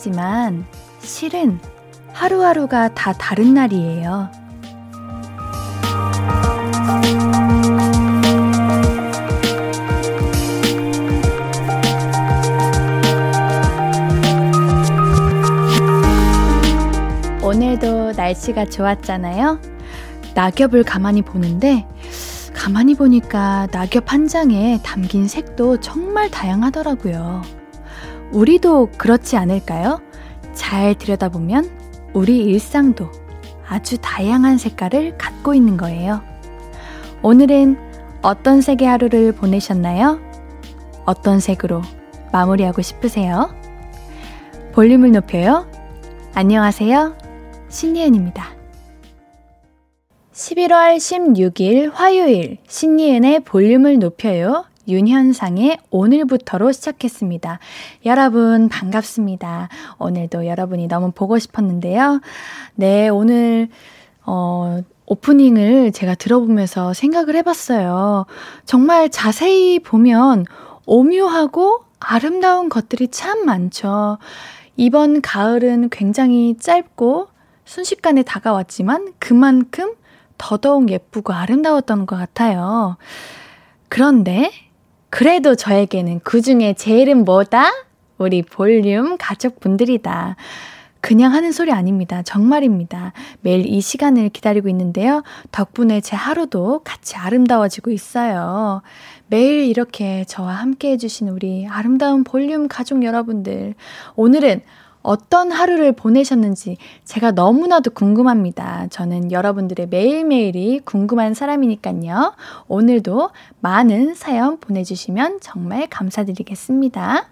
일상이지만 실은 하루하루가 다 다른 날이에요. 오늘도 날씨가 좋았잖아요. 낙엽을 가만히 보는데 가만히 보니까 낙엽 한 장에 담긴 색도 정말 다양하더라고요. 우리도 그렇지 않을까요? 잘 들여다보면 우리 일상도 아주 다양한 색깔을 갖고 있는 거예요. 오늘은 어떤 색의 하루를 보내셨나요? 어떤 색으로 마무리하고 싶으세요? 볼륨을 높여요. 안녕하세요. 신예은입니다. 11월 16일 화요일 신예은의 볼륨을 높여요. 윤현상의 오늘부터로 시작했습니다. 여러분 반갑습니다. 오늘도 여러분이 너무 보고 싶었는데요. 네, 오늘 어 오프닝을 제가 들어보면서 생각을 해봤어요. 정말 자세히 보면 오묘하고 아름다운 것들이 참 많죠. 이번 가을은 굉장히 짧고 순식간에 다가왔지만 그만큼 더더욱 예쁘고 아름다웠던 것 같아요. 그런데 그래도 저에게는 그 중에 제일은 뭐다? 우리 볼륨 가족분들이다. 그냥 하는 소리 아닙니다. 정말입니다. 매일 이 시간을 기다리고 있는데요. 덕분에 제 하루도 같이 아름다워지고 있어요. 매일 이렇게 저와 함께 해주신 우리 아름다운 볼륨 가족 여러분들. 오늘은 어떤 하루를 보내셨는지 제가 너무나도 궁금합니다. 저는 여러분들의 매일매일이 궁금한 사람이니까요. 오늘도 많은 사연 보내주시면 정말 감사드리겠습니다.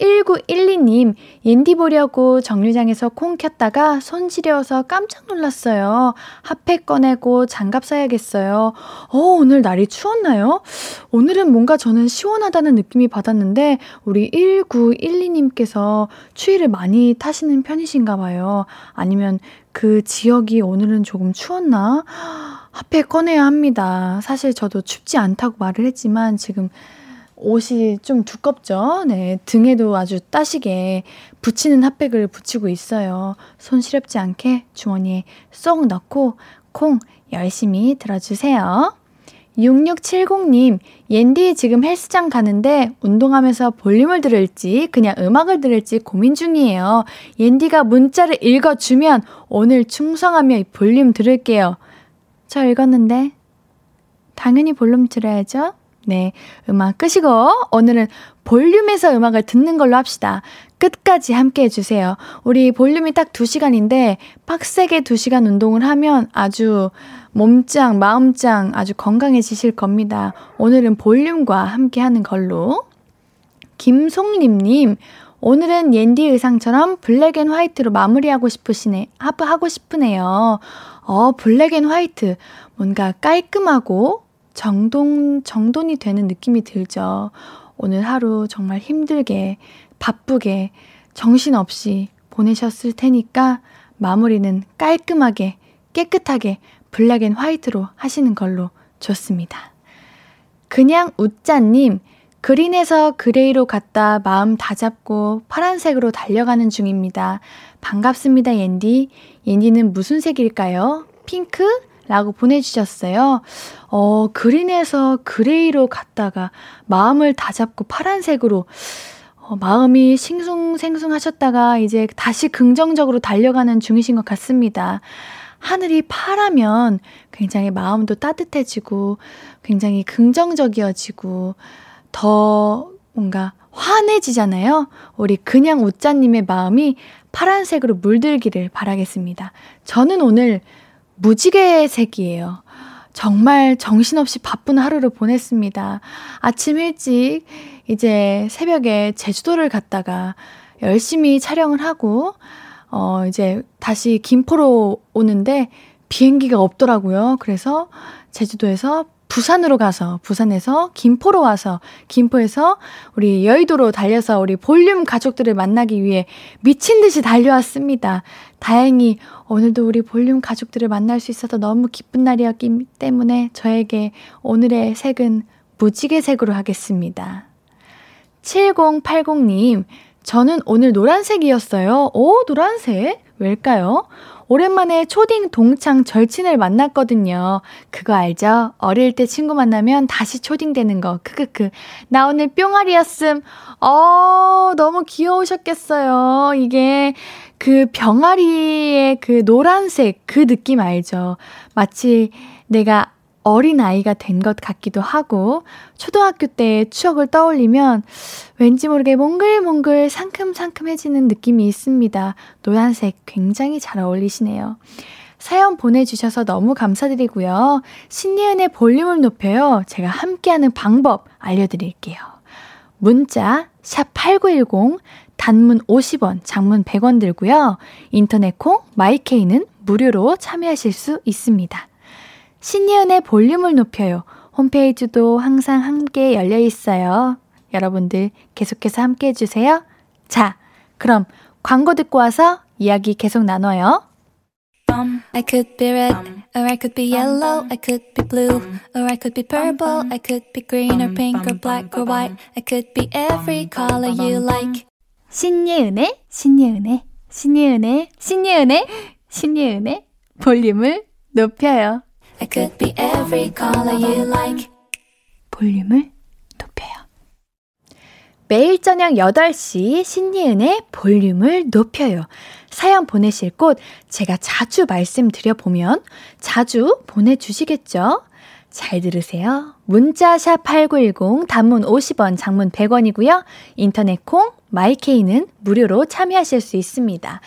1912님, 옌디 보려고 정류장에서 콩 켰다가 손 시려워서 깜짝 놀랐어요. 핫팩 꺼내고 장갑 사야겠어요. 어, 오늘 날이 추웠나요? 오늘은 뭔가 저는 시원하다는 느낌이 받았는데, 우리 1912님께서 추위를 많이 타시는 편이신가 봐요. 아니면 그 지역이 오늘은 조금 추웠나? 핫팩 꺼내야 합니다. 사실 저도 춥지 않다고 말을 했지만, 지금 옷이 좀 두껍죠? 네. 등에도 아주 따시게 붙이는 핫팩을 붙이고 있어요. 손 시렵지 않게 주머니에 쏙 넣고 콩 열심히 들어주세요. 6670님, 옌디 지금 헬스장 가는데 운동하면서 볼륨을 들을지 그냥 음악을 들을지 고민 중이에요. 옌디가 문자를 읽어주면 오늘 충성하며 볼륨 들을게요. 저 읽었는데 당연히 볼륨 들어야죠. 네, 음악 끄시고 오늘은 볼륨에서 음악을 듣는 걸로 합시다. 끝까지 함께 해주세요. 우리 볼륨이 딱 2시간인데 빡세게 2시간 운동을 하면 아주 몸짱, 마음짱 아주 건강해지실 겁니다. 오늘은 볼륨과 함께 하는 걸로. 김송림님, 오늘은 옌디 의상처럼 black and white로 마무리하고 싶으시네, 하고 싶으네요. 어, black and white. 뭔가 깔끔하고 정돈, 정돈이 되는 느낌이 들죠. 오늘 하루 정말 힘들게, 바쁘게, 정신없이 보내셨을 테니까 마무리는 깔끔하게, 깨끗하게 black and white로 하시는 걸로 좋습니다. 그냥 웃자님, green에서 gray로 갔다 마음 다 잡고 파란색으로 달려가는 중입니다. 반갑습니다, 옌디. 옌디는 무슨 색일까요? 핑크? 라고 보내주셨어요. 어, green에서 gray로 갔다가 마음을 다 잡고 파란색으로 어, 마음이 싱숭생숭 하셨다가 이제 다시 긍정적으로 달려가는 중이신 것 같습니다. 하늘이 파라면 굉장히 마음도 따뜻해지고 굉장히 긍정적이어지고 더 뭔가 환해지잖아요. 우리 그냥 웃자님의 마음이 파란색으로 물들기를 바라겠습니다. 저는 오늘 무지개색이에요. 정말 정신없이 바쁜 하루를 보냈습니다. 아침 일찍 이제 새벽에 제주도를 갔다가 열심히 촬영을 하고, 어, 이제 다시 김포로 오는데 비행기가 없더라고요. 그래서 제주도에서 부산으로 가서 부산에서 김포로 와서 김포에서 우리 여의도로 달려서 우리 볼륨 가족들을 만나기 위해 미친 듯이 달려왔습니다. 다행히 오늘도 우리 볼륨 가족들을 만날 수 있어서 너무 기쁜 날이었기 때문에 저에게 오늘의 색은 무지개 색으로 하겠습니다. 7080님, 저는 오늘 노란색이었어요. 오, 노란색? 왜일까요? 오랜만에 초딩 동창 절친을 만났거든요. 그거 알죠? 어릴 때 친구 만나면 다시 초딩 되는 거. 크크크. 나 오늘 뿅아리였음. 어, 너무 귀여우셨겠어요. 이게 그 병아리의 그 노란색 그 느낌 알죠? 마치 내가 어린아이가 된 것 같기도 하고, 초등학교 때의 추억을 떠올리면 왠지 모르게 몽글몽글 상큼상큼해지는 느낌이 있습니다. 노란색 굉장히 잘 어울리시네요. 사연 보내주셔서 너무 감사드리고요. 신예은의 볼륨을 높여요. 제가 함께하는 방법 알려드릴게요. 문자, 샵8910, 단문 50원, 장문 100원 들고요. 인터넷 콩, 마이케이는 무료로 참여하실 수 있습니다. 신예은의 볼륨을 높여요. 홈페이지도 항상 함께 열려 있어요. 여러분들 계속해서 함께 해주세요. 자, 그럼 광고 듣고 와서 이야기 계속 나눠요. I could be red, or I could be yellow, I could be blue, or I could be purple, I could be green or pink or black or white, I could be every color you like. 신예은의, 신예은의, 신예은의, 신예은의, 신예은의 볼륨을 높여요. I could be every color you like. 볼륨을 높여요. 매일 저녁 8시 신예은의 볼륨을 높여요. 사연 보내실 곳 제가 자주 말씀드려 보면 자주 보내주시겠죠? 잘 들으세요. 문자샵 8910 단문 50원, 장문 100원이고요. 인터넷 콩, 마이케이는 무료로 참여하실 수 있습니다.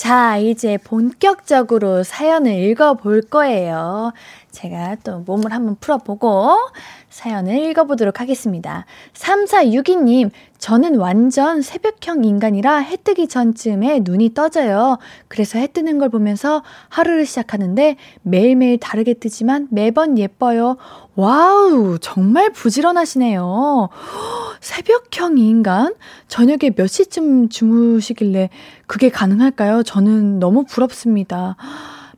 자, 이제 본격적으로 사연을 읽어볼 거예요. 제가 또 몸을 한번 풀어보고 사연을 읽어보도록 하겠습니다. 3462님, 저는 완전 새벽형 인간이라 해 뜨기 전쯤에 눈이 떠져요. 그래서 해 뜨는 걸 보면서 하루를 시작하는데 매일매일 다르게 뜨지만 매번 예뻐요. 와우, 정말 부지런하시네요. 새벽형 인간? 저녁에 몇 시쯤 주무시길래 그게 가능할까요? 저는 너무 부럽습니다.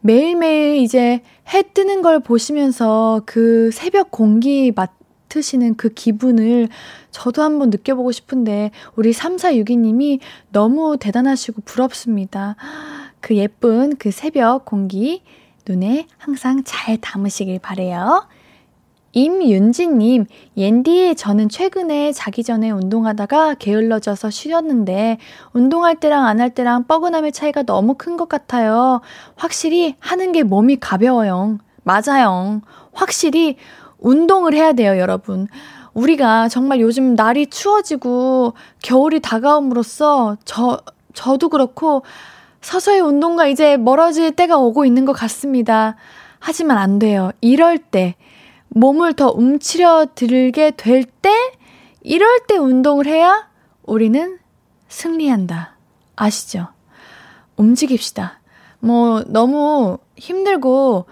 매일매일 이제 해 뜨는 걸 보시면서 그 새벽 공기 맡으시는 그 기분을 저도 한번 느껴보고 싶은데 우리 3462님이 너무 대단하시고 부럽습니다. 그 예쁜 그 새벽 공기 눈에 항상 잘 담으시길 바래요. 임윤지님, 옌디, 저는 최근에 자기 전에 운동하다가 게을러져서 쉬었는데, 운동할 때랑 안 할 때랑 뻐근함의 차이가 너무 큰 것 같아요. 확실히 하는 게 몸이 가벼워요. 맞아요. 확실히 운동을 해야 돼요, 여러분. 우리가 정말 요즘 날이 추워지고 겨울이 다가옴으로써 저, 저도 그렇고 서서히 운동과 이제 멀어질 때가 오고 있는 것 같습니다. 하지만 안 돼요. 이럴 때, 몸을 더 움츠려 들게 될 때, 이럴 때 운동을 해야 우리는 승리한다. 아시죠? 움직입시다. 뭐, 너무 힘들고,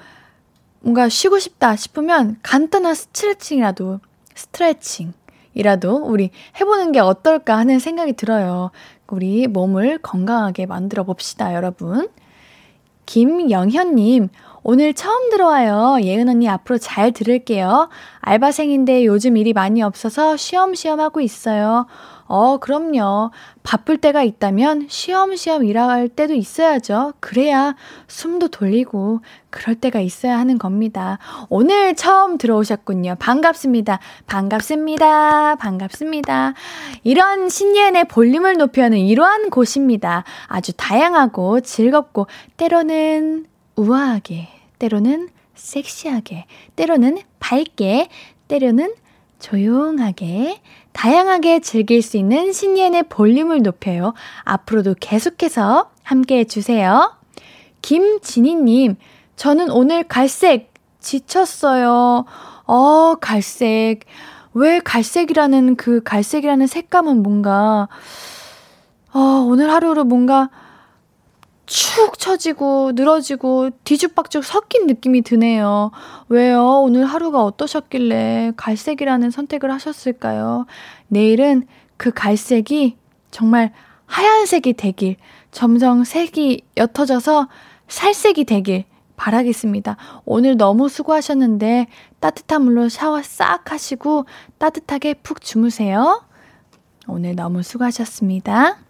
뭔가 쉬고 싶다 싶으면 간단한 스트레칭이라도, 스트레칭이라도 우리 해보는 게 어떨까 하는 생각이 들어요. 우리 몸을 건강하게 만들어 봅시다, 여러분. 김영현님, 오늘 처음 들어와요. 예은 언니 앞으로 잘 들을게요. 알바생인데 요즘 일이 많이 없어서 쉬엄쉬엄 하고 있어요. 어, 그럼요. 바쁠 때가 있다면 쉬엄쉬엄 일할 때도 있어야죠. 그래야 숨도 돌리고 그럴 때가 있어야 하는 겁니다. 오늘 처음 들어오셨군요. 반갑습니다. 반갑습니다. 반갑습니다. 이런 신예은의 볼륨을 높여는 이러한 곳입니다. 아주 다양하고 즐겁고 때로는 우아하게, 때로는 섹시하게, 때로는 밝게, 때로는 조용하게, 다양하게 즐길 수 있는 신예은의 볼륨을 높여요. 앞으로도 계속해서 함께 해주세요. 김진희님, 저는 오늘 갈색 지쳤어요. 어, 갈색. 왜 갈색이라는 그 갈색이라는 색감은 뭔가, 어, 오늘 하루로 뭔가 축 처지고 늘어지고 뒤죽박죽 섞인 느낌이 드네요. 왜요? 오늘 하루가 어떠셨길래 갈색이라는 선택을 하셨을까요? 내일은 그 갈색이 정말 하얀색이 되길, 점점 색이 옅어져서 살색이 되길 바라겠습니다. 오늘 너무 수고하셨는데 따뜻한 물로 샤워 싹 하시고 따뜻하게 푹 주무세요. 오늘 너무 수고하셨습니다.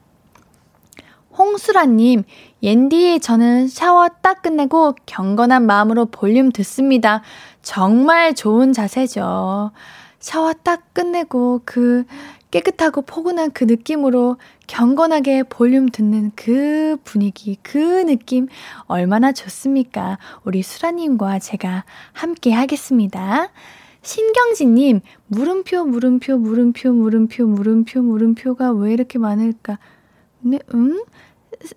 홍수라님, 옌디, 저는 샤워 딱 끝내고 경건한 마음으로 볼륨 듣습니다. 정말 좋은 자세죠. 샤워 딱 끝내고 그 깨끗하고 포근한 그 느낌으로 경건하게 볼륨 듣는 그 분위기, 그 느낌 얼마나 좋습니까? 우리 수라님과 제가 함께 하겠습니다. 신경진님, 물음표, 물음표, 물음표, 물음표, 물음표, 물음표가 왜 이렇게 많을까? 네, 음?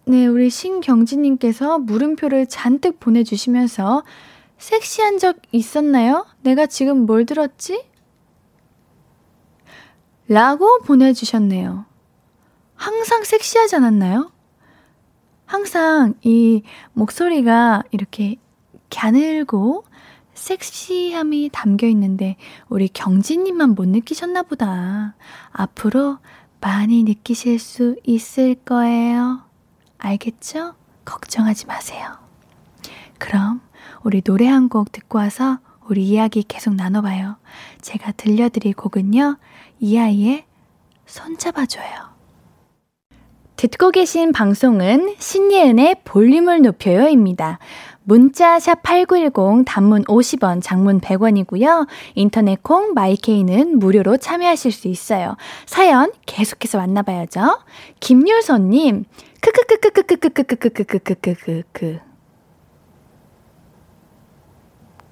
네, 우리 신경진님께서 물음표를 잔뜩 보내주시면서 섹시한 적 있었나요? 내가 지금 뭘 들었지? 라고 보내주셨네요. 항상 섹시하지 않았나요? 항상 이 목소리가 이렇게 갸늘고 섹시함이 담겨 있는데 우리 경진님만 못 느끼셨나 보다. 앞으로 많이 느끼실 수 있을 거예요. 알겠죠? 걱정하지 마세요. 그럼 우리 노래 한 곡 듣고 와서 우리 이야기 계속 나눠봐요. 제가 들려드릴 곡은요. 이 아이의 손잡아줘요. 듣고 계신 방송은 신예은의 볼륨을 높여요입니다. 문자 샵 8910 단문 50원, 장문 100원이고요. 인터넷 콩 마이케이는 무료로 참여하실 수 있어요. 사연 계속해서 만나봐야죠. 김유선 님. 크크크크크크크크크크크크크크크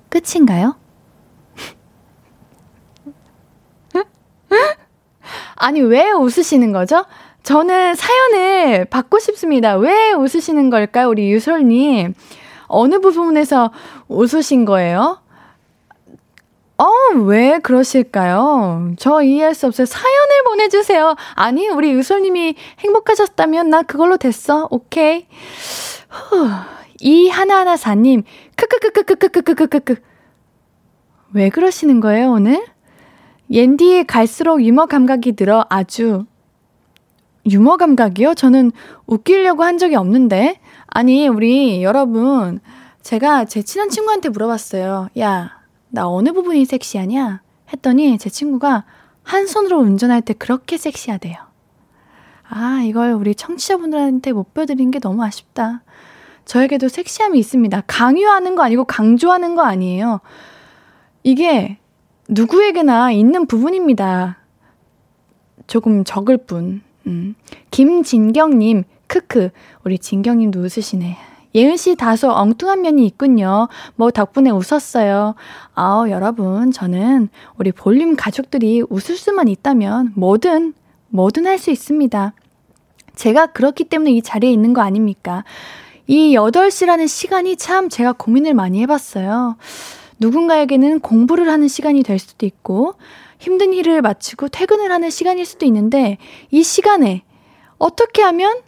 끝인가요? 아니, 왜 웃으시는 거죠? 저는 사연을 받고 싶습니다. 왜 웃으시는 걸까요? 우리 유솔님. 어느 부분에서 웃으신 거예요? 어, 왜 그러실까요? 저 이해할 수 없어요. 사연을 보내주세요. 아니, 우리 유솔님이 행복하셨다면 나 그걸로 됐어. 오케이. 후. 이 하나하나사님, 크크크크크크크크크크크. 왜 그러시는 거예요, 오늘? 옌디에 갈수록 유머 감각이 늘어 아주 유머 감각이요? 저는 웃기려고 한 적이 없는데. 아니, 우리 여러분, 제가 제 친한 친구한테 물어봤어요. 야, 나 어느 부분이 섹시하냐? 했더니 제 친구가 한 손으로 운전할 때 그렇게 섹시하대요. 아, 이걸 우리 청취자분들한테 못 보여드린 게 너무 아쉽다. 저에게도 섹시함이 있습니다. 강요하는 거 아니고 강조하는 거 아니에요. 이게 누구에게나 있는 부분입니다. 조금 적을 뿐. 음. 김진경님, 크크. 우리 진경님도 웃으시네. 예은 씨 다소 엉뚱한 면이 있군요. 뭐 덕분에 웃었어요. 아우, 여러분, 저는 우리 볼륨 가족들이 웃을 수만 있다면 뭐든, 뭐든 할 수 있습니다. 제가 그렇기 때문에 이 자리에 있는 거 아닙니까? 이 8시라는 시간이 참 제가 고민을 많이 해봤어요. 누군가에게는 공부를 하는 시간이 될 수도 있고, 힘든 일을 마치고 퇴근을 하는 시간일 수도 있는데, 이 시간에 어떻게 하면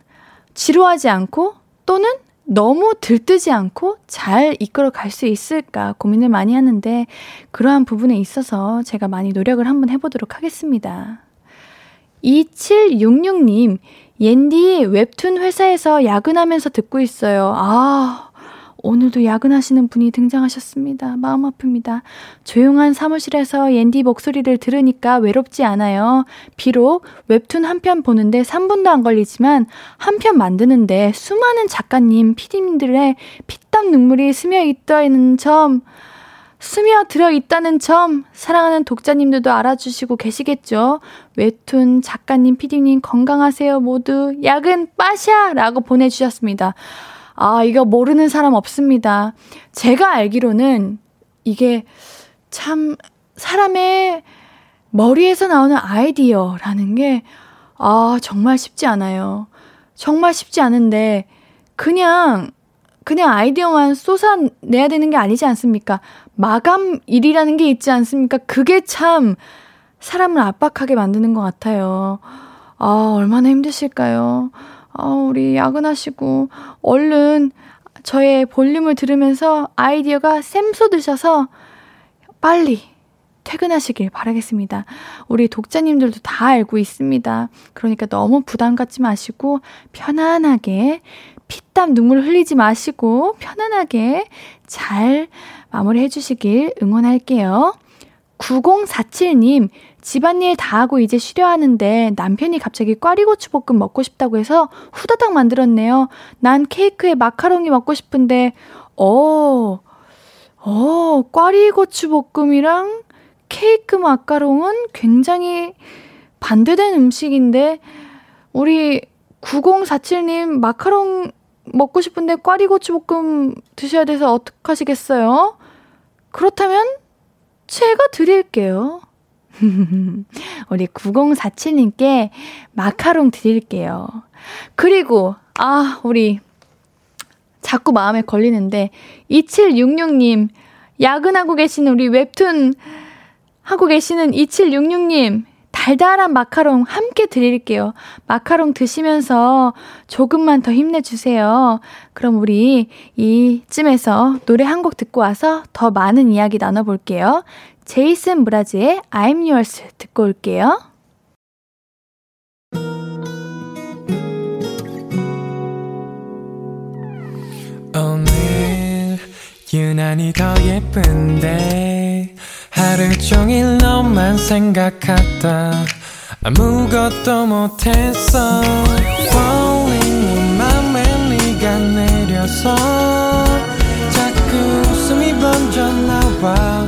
지루하지 않고 또는 너무 들뜨지 않고 잘 이끌어 갈 수 있을까 고민을 많이 하는데, 그러한 부분에 있어서 제가 많이 노력을 한번 해보도록 하겠습니다. 2766님, 옌디 웹툰 회사에서 야근하면서 듣고 있어요. 아, 오늘도 야근하시는 분이 등장하셨습니다. 마음 아픕니다. 조용한 사무실에서 옌디 목소리를 들으니까 외롭지 않아요. 비록 웹툰 한 편 보는데 3분도 안 걸리지만 한 편 만드는데 수많은 작가님, 피디님들의 피땀 눈물이 스며 있다는 점, 스며 들어 있다는 점 사랑하는 독자님들도 알아주시고 계시겠죠? 웹툰 작가님, 피디님 건강하세요 모두 야근 빠샤라고 보내주셨습니다. 아 이거 모르는 사람 없습니다. 제가 알기로는 이게 참 사람의 머리에서 나오는 아이디어라는 게 아, 정말 쉽지 않아요. 정말 쉽지 않은데 그냥 그냥 아이디어만 쏟아내야 되는 게 아니지 않습니까? 마감일이라는 게 있지 않습니까? 그게 참 사람을 압박하게 만드는 것 같아요. 아, 얼마나 힘드실까요? 아, 우리 야근하시고, 얼른 저의 볼륨을 들으면서 아이디어가 샘솟으셔서 빨리 퇴근하시길 바라겠습니다. 우리 독자님들도 다 알고 있습니다. 그러니까 너무 부담 갖지 마시고 편안하게 피땀 눈물 흘리지 마시고 편안하게 잘 마무리해 주시길 응원할게요. 9047님, 집안일 다 하고 이제 쉬려 하는데 남편이 갑자기 꽈리고추 볶음 먹고 싶다고 해서 후다닥 만들었네요. 난 케이크에 마카롱이 먹고 싶은데, 어, 어, 꽈리고추 볶음이랑 케이크 마카롱은 굉장히 반대된 음식인데, 우리 9047님 마카롱 먹고 싶은데 꽈리고추 볶음 드셔야 돼서 어떡하시겠어요? 그렇다면 제가 드릴게요. 우리 9047님께 마카롱 드릴게요. 그리고, 아, 우리, 자꾸 마음에 걸리는데, 2766님, 야근하고 계시는 우리 웹툰 하고 계시는 2766님, 달달한 마카롱 함께 드릴게요. 마카롱 드시면서 조금만 더 힘내주세요. 그럼 우리 이쯤에서 노래 한 곡 듣고 와서 더 많은 이야기 나눠볼게요. 제이슨 브라즈의 I'm Yours 듣고 올게요. 오늘 유난히 더 예쁜데 하루 종일 너만 생각하다 아무것도 못했어 Falling 내 맘에 네가 내려서 자꾸 웃음이 번져 나와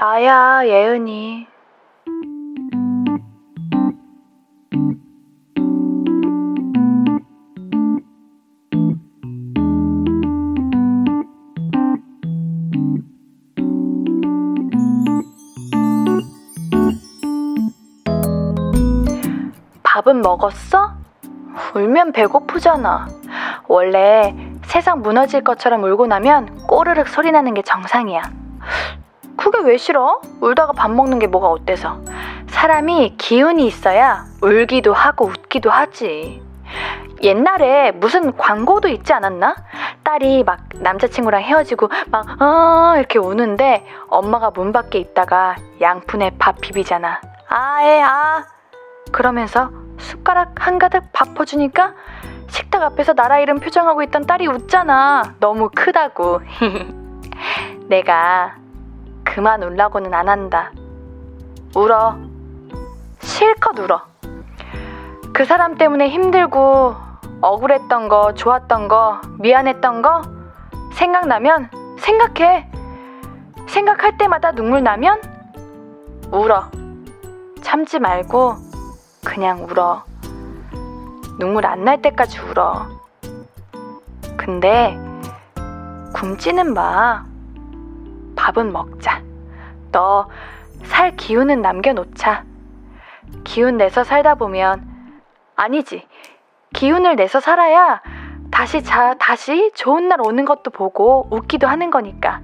나야, 예은이. 밥은 먹었어? 울면 배고프잖아. 원래 세상 무너질 것처럼 울고 나면 꼬르륵 소리 나는 게 정상이야. 그게 왜 싫어? 울다가 밥 먹는 게 뭐가 어때서? 사람이 기운이 있어야 울기도 하고 웃기도 하지. 옛날에 무슨 광고도 있지 않았나? 딸이 막 남자친구랑 헤어지고 막, 어, 이렇게 우는데 엄마가 문 밖에 있다가 양푼에 밥 비비잖아. 아, 에, 아. 그러면서 숟가락 한 가득 밥 퍼주니까 식탁 앞에서 나라 이름 표정하고 있던 딸이 웃잖아. 너무 크다고. 내가 그만 울라고는 안 한다. 울어. 실컷 울어. 그 사람 때문에 힘들고 억울했던 거, 좋았던 거, 미안했던 거 생각나면 생각해. 생각할 때마다 눈물 나면 울어. 참지 말고 그냥 울어. 눈물 안 날 때까지 울어. 근데 굶지는 마. 밥은 먹자. 너 살 기운은 남겨놓자. 기운 내서 살다 보면, 아니지. 기운을 내서 살아야 다시 자, 다시 좋은 날 오는 것도 보고 웃기도 하는 거니까.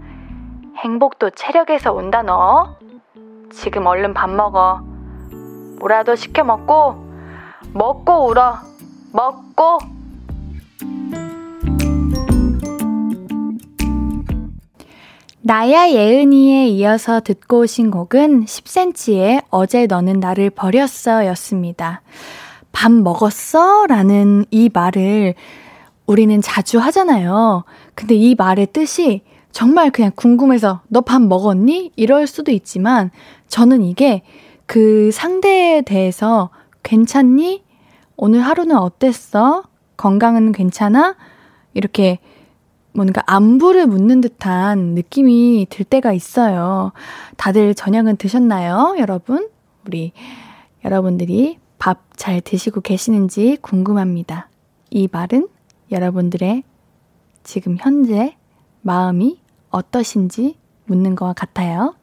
행복도 체력에서 온다, 너. 지금 얼른 밥 먹어. 뭐라도 시켜 먹고, 먹고 울어. 먹고. 나야 예은이에 이어서 듣고 오신 곡은 10cm의 어제 너는 나를 버렸어 였습니다. 밥 먹었어? 라는 이 말을 우리는 자주 하잖아요. 근데 이 말의 뜻이 정말 그냥 궁금해서 너 밥 먹었니? 이럴 수도 있지만 저는 이게 그 상대에 대해서 괜찮니? 오늘 하루는 어땠어? 건강은 괜찮아? 이렇게 뭔가 안부를 묻는 듯한 느낌이 들 때가 있어요. 다들 저녁은 드셨나요, 여러분? 우리 여러분들이 밥 잘 드시고 계시는지 궁금합니다. 이 말은 여러분들의 지금 현재 마음이 어떠신지 묻는 것 같아요.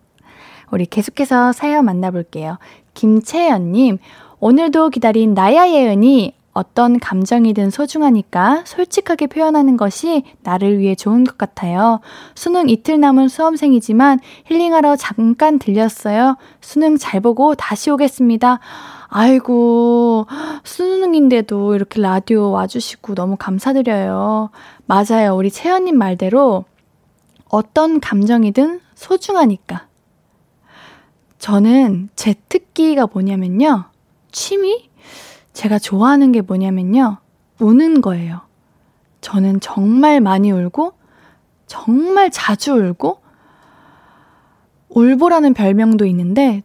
우리 계속해서 사연 만나볼게요. 김채연님, 오늘도 기다린 나야 예은이 어떤 감정이든 소중하니까 솔직하게 표현하는 것이 나를 위해 좋은 것 같아요. 수능 이틀 남은 수험생이지만 힐링하러 잠깐 들렸어요. 수능 잘 보고 다시 오겠습니다. 아이고, 수능인데도 이렇게 라디오 와주시고 너무 감사드려요. 맞아요. 우리 채연님 말대로 어떤 감정이든 소중하니까. 저는 제 특기가 뭐냐면요. 취미? 제가 좋아하는 게 뭐냐면요. 우는 거예요. 저는 정말 많이 울고, 정말 자주 울고, 울보라는 별명도 있는데,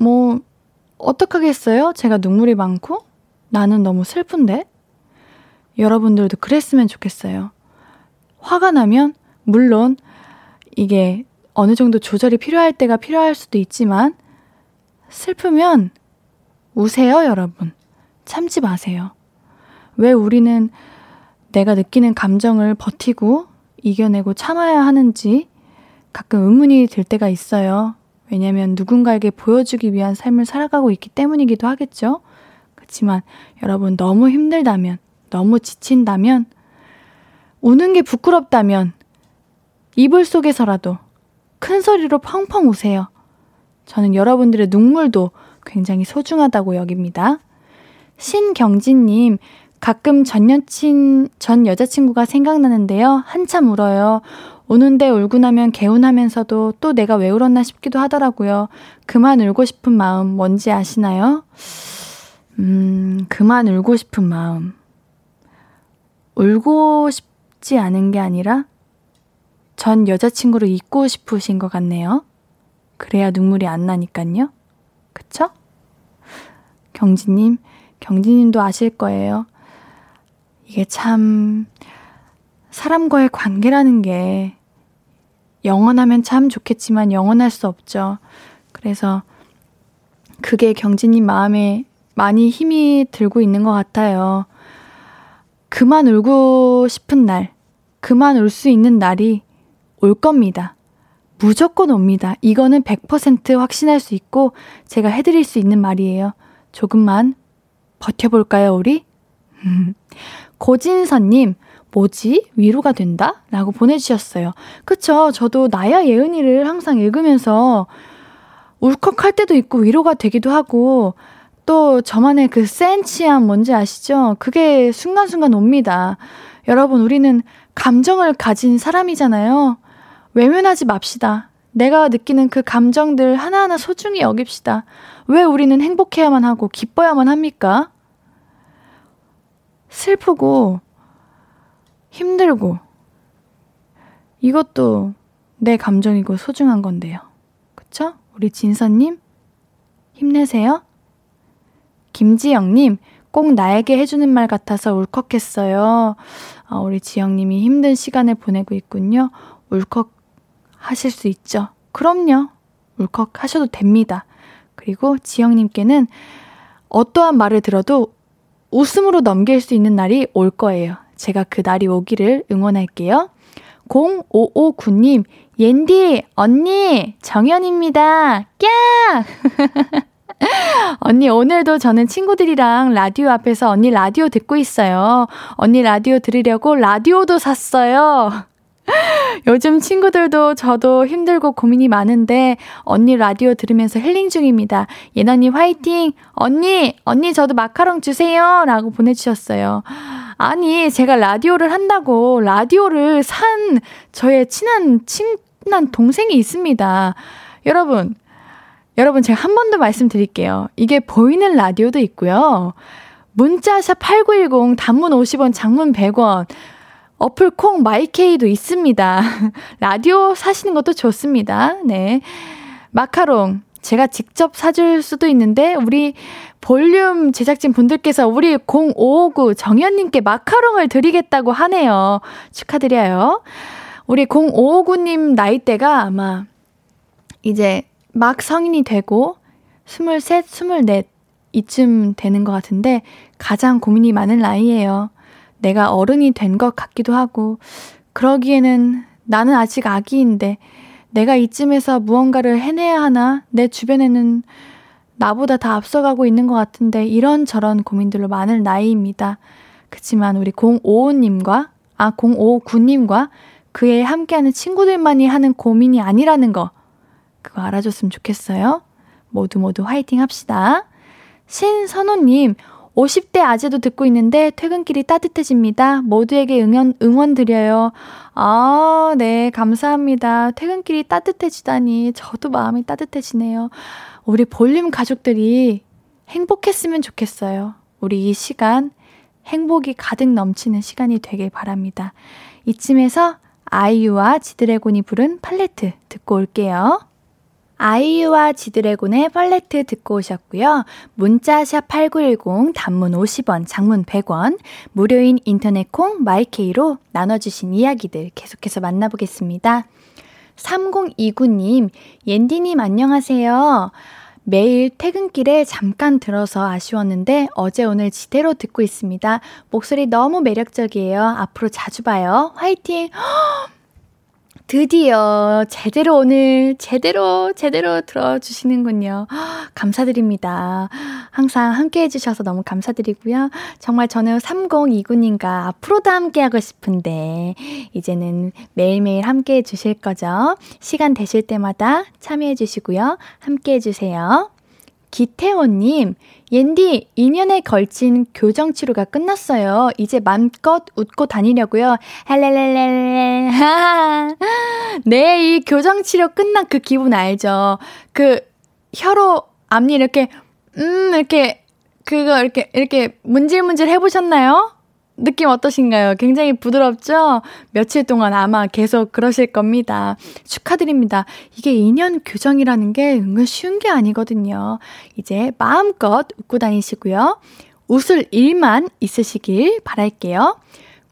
뭐, 어떡하겠어요? 제가 눈물이 많고, 나는 너무 슬픈데? 여러분들도 그랬으면 좋겠어요. 화가 나면, 물론, 이게 어느 정도 조절이 필요할 때가 필요할 수도 있지만, 슬프면 우세요, 여러분. 참지 마세요. 왜 우리는 내가 느끼는 감정을 버티고 이겨내고 참아야 하는지 가끔 의문이 들 때가 있어요. 왜냐면 누군가에게 보여주기 위한 삶을 살아가고 있기 때문이기도 하겠죠. 그렇지만 여러분 너무 힘들다면, 너무 지친다면, 우는 게 부끄럽다면, 이불 속에서라도 큰 소리로 펑펑 우세요. 저는 여러분들의 눈물도 굉장히 소중하다고 여깁니다. 신경진님, 가끔 전 여친, 전 여자친구가 생각나는데요. 한참 울어요. 우는데 울고 나면 개운하면서도 또 내가 왜 울었나 싶기도 하더라고요. 그만 울고 싶은 마음 뭔지 아시나요? 음, 그만 울고 싶은 마음. 울고 싶지 않은 게 아니라 전 여자친구를 잊고 싶으신 것 같네요. 그래야 눈물이 안 나니깐요. 그쵸? 경지님, 경지님도 아실 거예요. 이게 참, 사람과의 관계라는 게 영원하면 참 좋겠지만 영원할 수 없죠. 그래서 그게 경지님 마음에 많이 힘이 들고 있는 것 같아요. 그만 울고 싶은 날, 그만 울 수 있는 날이 올 겁니다. 무조건 옵니다. 이거는 100% 확신할 수 있고 제가 해드릴 수 있는 말이에요. 조금만 버텨볼까요, 우리? 고진선님, 뭐지? 위로가 된다? 라고 보내주셨어요. 그쵸. 저도 나야 예은이를 항상 읽으면서 울컥할 때도 있고 위로가 되기도 하고 또 저만의 그 센치함 뭔지 아시죠? 그게 순간순간 옵니다. 여러분, 우리는 감정을 가진 사람이잖아요. 외면하지 맙시다. 내가 느끼는 그 감정들 하나하나 소중히 여깁시다. 왜 우리는 행복해야만 하고 기뻐야만 합니까? 슬프고 힘들고 이것도 내 감정이고 소중한 건데요. 그쵸? 우리 진서님 힘내세요. 김지영님 꼭 나에게 해주는 말 같아서 울컥했어요. 아, 우리 지영님이 힘든 시간을 보내고 있군요. 울컥 하실 수 있죠. 그럼요. 울컥 하셔도 됩니다. 그리고 지영님께는 어떠한 말을 들어도 웃음으로 넘길 수 있는 날이 올 거예요. 제가 그 날이 오기를 응원할게요. 0559님, 옌디, 언니, 정연입니다. 꺄! 언니, 오늘도 저는 친구들이랑 라디오 앞에서 언니 라디오 듣고 있어요. 언니 라디오 들으려고 라디오도 샀어요. 요즘 친구들도 저도 힘들고 고민이 많은데 언니 라디오 들으면서 힐링 중입니다. 예나님 화이팅! 언니! 언니 저도 마카롱 주세요! 라고 보내주셨어요. 아니, 제가 라디오를 한다고 라디오를 산 저의 친한, 친한 동생이 있습니다. 여러분, 여러분 제가 한 번 더 말씀드릴게요. 이게 보이는 라디오도 있고요. 문자샵 8910 단문 50원, 장문 100원. 어플 콩 마이케이도 있습니다. 라디오 사시는 것도 좋습니다. 네. 마카롱. 제가 직접 사줄 수도 있는데, 우리 볼륨 제작진 분들께서 우리 0559 정현님께 마카롱을 드리겠다고 하네요. 축하드려요. 우리 0559님 나이대가 아마 이제 막 성인이 되고, 23, 24 이쯤 되는 것 같은데, 가장 고민이 많은 나이예요. 내가 어른이 된 것 같기도 하고, 그러기에는 나는 아직 아기인데, 내가 이쯤에서 무언가를 해내야 하나? 내 주변에는 나보다 다 앞서가고 있는 것 같은데 이런저런 고민들로 많을 나이입니다. 그치만 우리 055님과, 아, 059님과 그의 함께하는 친구들만이 하는 고민이 아니라는 거, 그거 알아줬으면 좋겠어요. 모두 모두 화이팅 합시다. 신선호님, 50대 아재도 듣고 있는데 퇴근길이 따뜻해집니다. 모두에게 응원, 응원 드려요. 아, 네, 감사합니다. 퇴근길이 따뜻해지다니 저도 마음이 따뜻해지네요. 우리 볼륨 가족들이 행복했으면 좋겠어요. 우리 이 시간 행복이 가득 넘치는 시간이 되길 바랍니다. 이쯤에서 아이유와 지드래곤이 부른 팔레트 듣고 올게요. 아이유와 지드래곤의 팔레트 듣고 오셨고요. 문자샵 8910 단문 50원, 장문 100원, 무료인 인터넷 콩 마이케이로 나눠주신 이야기들 계속해서 만나보겠습니다. 3029님, 옌디님 안녕하세요. 매일 퇴근길에 잠깐 들어서 아쉬웠는데 어제 오늘 지대로 듣고 있습니다. 목소리 너무 매력적이에요. 앞으로 자주 봐요. 화이팅! 드디어 제대로 오늘 제대로 제대로 들어주시는군요. 감사드립니다. 항상 함께 해주셔서 너무 감사드리고요. 정말 저는 3029님과 앞으로도 함께 하고 싶은데 이제는 매일매일 함께 해주실 거죠. 시간 되실 때마다 참여해 주시고요. 함께 해주세요. 기태원님, 옌디, 2년에 걸친 교정 치료가 끝났어요. 이제 맘껏 웃고 다니려고요. 헬렐렐렐. 네, 이 교정 치료 끝난 그 기분 알죠? 그 혀로 앞니 이렇게 음 이렇게 그거 이렇게 이렇게 문질문질 해보셨나요? 느낌 어떠신가요? 굉장히 부드럽죠? 며칠 동안 아마 계속 그러실 겁니다. 축하드립니다. 이게 2년 교정이라는 게 은근 쉬운 게 아니거든요. 이제 마음껏 웃고 다니시고요. 웃을 일만 있으시길 바랄게요.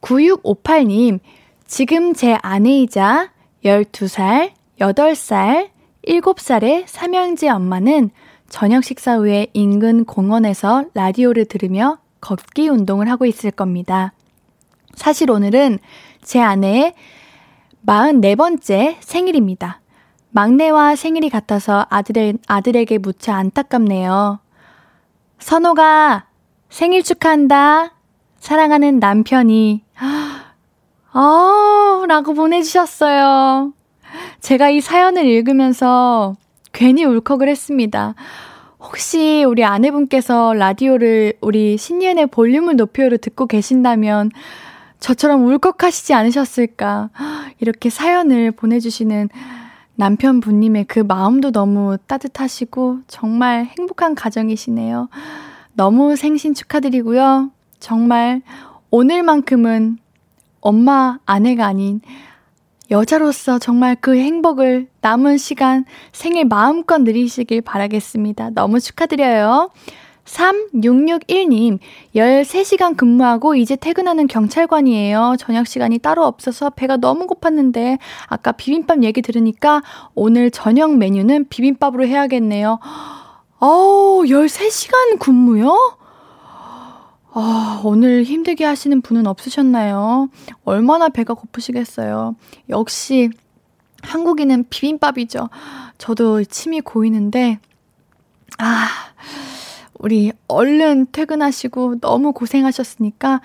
9658님, 지금 제 아내이자 12살, 8살, 7살의 삼형제 엄마는 저녁 식사 후에 인근 공원에서 라디오를 들으며 걷기 운동을 하고 있을 겁니다. 사실 오늘은 제 아내의 44번째 생일입니다. 막내와 생일이 같아서 아들의, 아들에게 무척 안타깝네요. 선호가 생일 축하한다. 사랑하는 남편이, 아, 라고 보내주셨어요. 제가 이 사연을 읽으면서 괜히 울컥을 했습니다. 혹시 우리 아내분께서 라디오를 우리 신예은의 볼륨을 높여로 듣고 계신다면 저처럼 울컥하시지 않으셨을까. 이렇게 사연을 보내주시는 남편분님의 그 마음도 너무 따뜻하시고 정말 행복한 가정이시네요. 너무 생신 축하드리고요. 정말 오늘만큼은 엄마, 아내가 아닌 여자로서 정말 그 행복을 남은 시간 생일 마음껏 누리시길 바라겠습니다. 너무 축하드려요. 3661님, 13시간 근무하고 이제 퇴근하는 경찰관이에요. 저녁 시간이 따로 없어서 배가 너무 고팠는데, 아까 비빔밥 얘기 들으니까 오늘 저녁 메뉴는 비빔밥으로 해야겠네요. 어우, 13시간 근무요? 아, 오늘 힘들게 하시는 분은 없으셨나요? 얼마나 배가 고프시겠어요. 역시 한국인은 비빔밥이죠. 저도 침이 고이는데, 아, 우리 얼른 퇴근하시고 너무 고생하셨으니까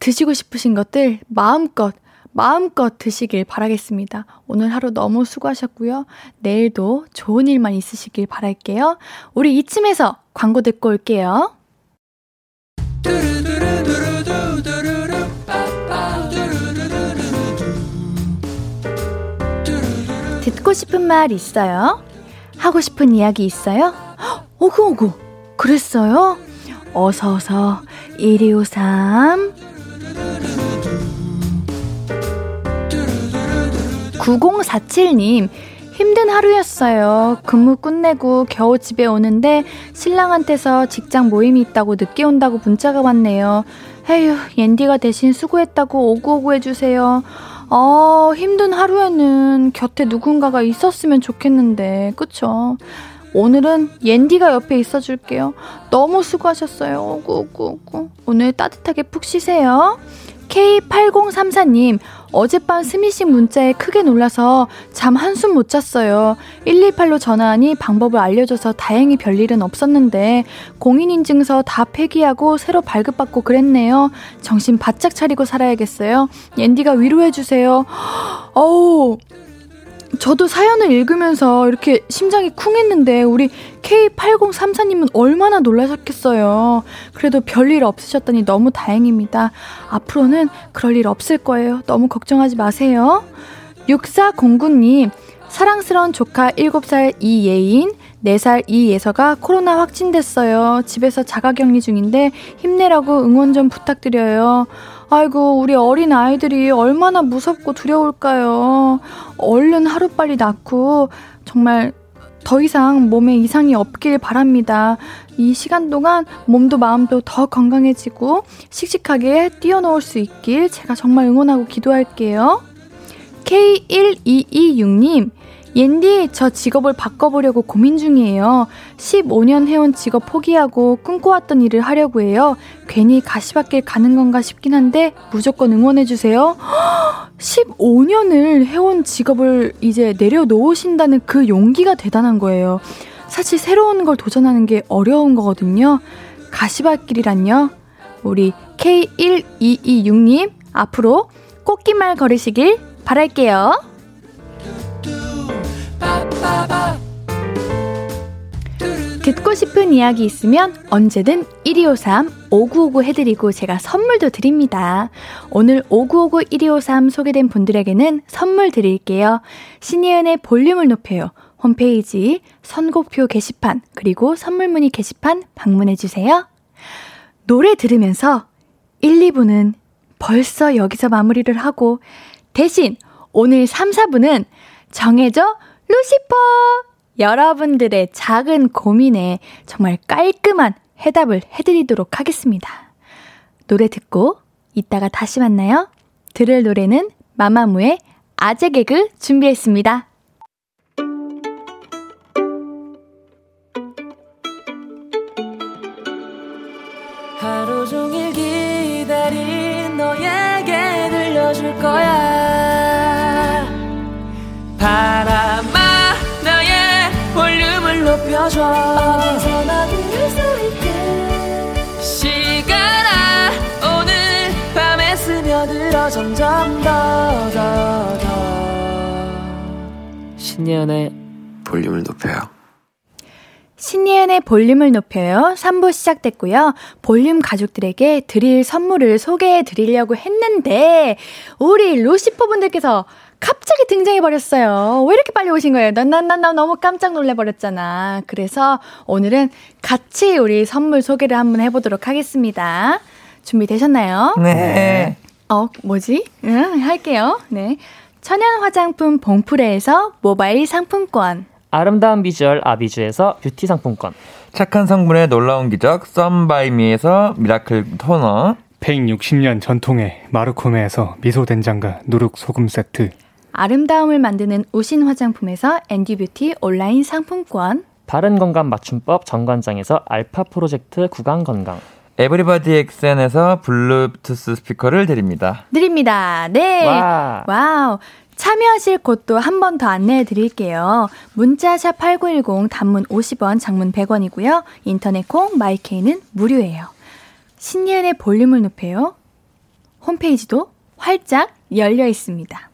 드시고 싶으신 것들 마음껏, 마음껏 드시길 바라겠습니다. 오늘 하루 너무 수고하셨고요. 내일도 좋은 일만 있으시길 바랄게요. 우리 이쯤에서 광고 듣고 올게요. 듣고 싶은 말 있어요? 하고 싶은 이야기 있어요? 오구 오구 그랬어요? 어서어서 1253 9047님 힘든 하루였어요. 근무 끝내고 겨우 집에 오는데 신랑한테서 직장 모임이 있다고 늦게 온다고 문자가 왔네요. 에휴, 옌디가 대신 수고했다고 오구오구 해주세요. 어, 힘든 하루에는 곁에 누군가가 있었으면 좋겠는데, 그쵸? 오늘은 옌디가 옆에 있어줄게요. 너무 수고하셨어요. 오구오구오구. 오늘 따뜻하게 푹 쉬세요. K8034님, 어젯밤 스미싱 문자에 크게 놀라서 잠 한숨 못 잤어요. 128로 전화하니 방법을 알려줘서 다행히 별일은 없었는데, 공인인증서 다 폐기하고 새로 발급받고 그랬네요. 정신 바짝 차리고 살아야겠어요. 옌디가 위로해주세요. 어우, 저도 사연을 읽으면서 이렇게 심장이 쿵했는데 우리 K8034님은 얼마나 놀라셨겠어요. 그래도 별일 없으셨다니 너무 다행입니다. 앞으로는 그럴 일 없을 거예요. 너무 걱정하지 마세요. 6409님, 사랑스러운 조카 7살 이예인, 4살 이예서가 코로나 확진됐어요. 집에서 자가격리 중인데 힘내라고 응원 좀 부탁드려요. 아이고, 우리 어린 아이들이 얼마나 무섭고 두려울까요? 얼른 하루빨리 낳고, 정말 더 이상 몸에 이상이 없길 바랍니다. 이 시간 동안 몸도 마음도 더 건강해지고 씩씩하게 뛰어놓을 수 있길 제가 정말 응원하고 기도할게요. K1226님, 옌디, 저 직업을 바꿔보려고 고민 중이에요. 15년 해온 직업 포기하고 꿈꿔왔던 일을 하려고 해요. 괜히 가시밭길 가는 건가 싶긴 한데 무조건 응원해주세요. 15년을 해온 직업을 이제 내려놓으신다는 그 용기가 대단한 거예요. 사실 새로운 걸 도전하는 게 어려운 거거든요. 가시밭길이란요. 우리 K1226님, 앞으로 꽃길말 걸으시길 바랄게요. 듣고 싶은 이야기 있으면 언제든 1253 5959 해드리고 제가 선물도 드립니다. 오늘 5959 1253 소개된 분들에게는 선물 드릴게요. 신예은의 볼륨을 높여요. 홈페이지 선곡표 게시판 그리고 선물 문의 게시판 방문해 주세요. 노래 들으면서 1, 2부는 벌써 여기서 마무리를 하고 대신 오늘 3, 4부는 정해져 루시퍼! 여러분들의 작은 고민에 정말 깔끔한 해답을 해드리도록 하겠습니다. 노래 듣고 이따가 다시 만나요. 들을 노래는 마마무의 아재 개그 준비했습니다. 하루 종일 기다린 너에게 들려줄 거야. 높여줘 어디서나 들을 수 있게 시간아 오늘 밤에 스며들어 점점 더 더 더 신예은의 볼륨을 높여요 신예은의 볼륨을 높여요. 3부 시작됐고요. 볼륨 가족들에게 드릴 선물을 소개해 드리려고 했는데, 우리 루시퍼 분들께서 갑자기 등장해버렸어요. 왜 이렇게 빨리 오신 거예요? 난, 난, 난, 난 너무 깜짝 놀래버렸잖아. 그래서 오늘은 같이 우리 선물 소개를 한번 해보도록 하겠습니다. 준비되셨나요? 네. 어, 뭐지? 응, 할게요. 네. 천연 화장품 봉프레에서 모바일 상품권. 아름다운 비주얼 아비주에서 뷰티 상품권. 착한 성분의 놀라운 기적 썬바이미에서 미라클 토너. 160년 전통의 마르코메에서 미소된장과 누룩소금 세트. 아름다움을 만드는 우신 화장품에서 앤디뷰티 온라인 상품권. 바른 건강 맞춤법 정관장에서 알파 프로젝트 구강 건강. 에브리바디 엑센에서 블루투스 스피커를 드립니다. 드립니다. 네. 와. wow. 참여하실 곳도 한 번 더 안내해 드릴게요. 문자샵 8910 단문 50원, 장문 100원이고요. 인터넷 콩 My K는 무료예요. 신예은의 볼륨을 높여요. 홈페이지도 활짝 열려 있습니다.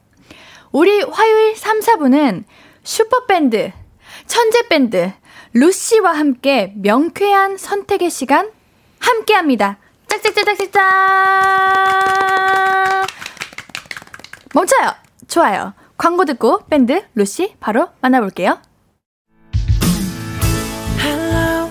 우리 화요일 3, 4분은 슈퍼밴드, 천재밴드, 루시와 함께 명쾌한 선택의 시간 함께 합니다. 짝짝짝짝짝짝! 멈춰요! 좋아요. 광고 듣고 밴드 루시 바로 만나볼게요. Hello,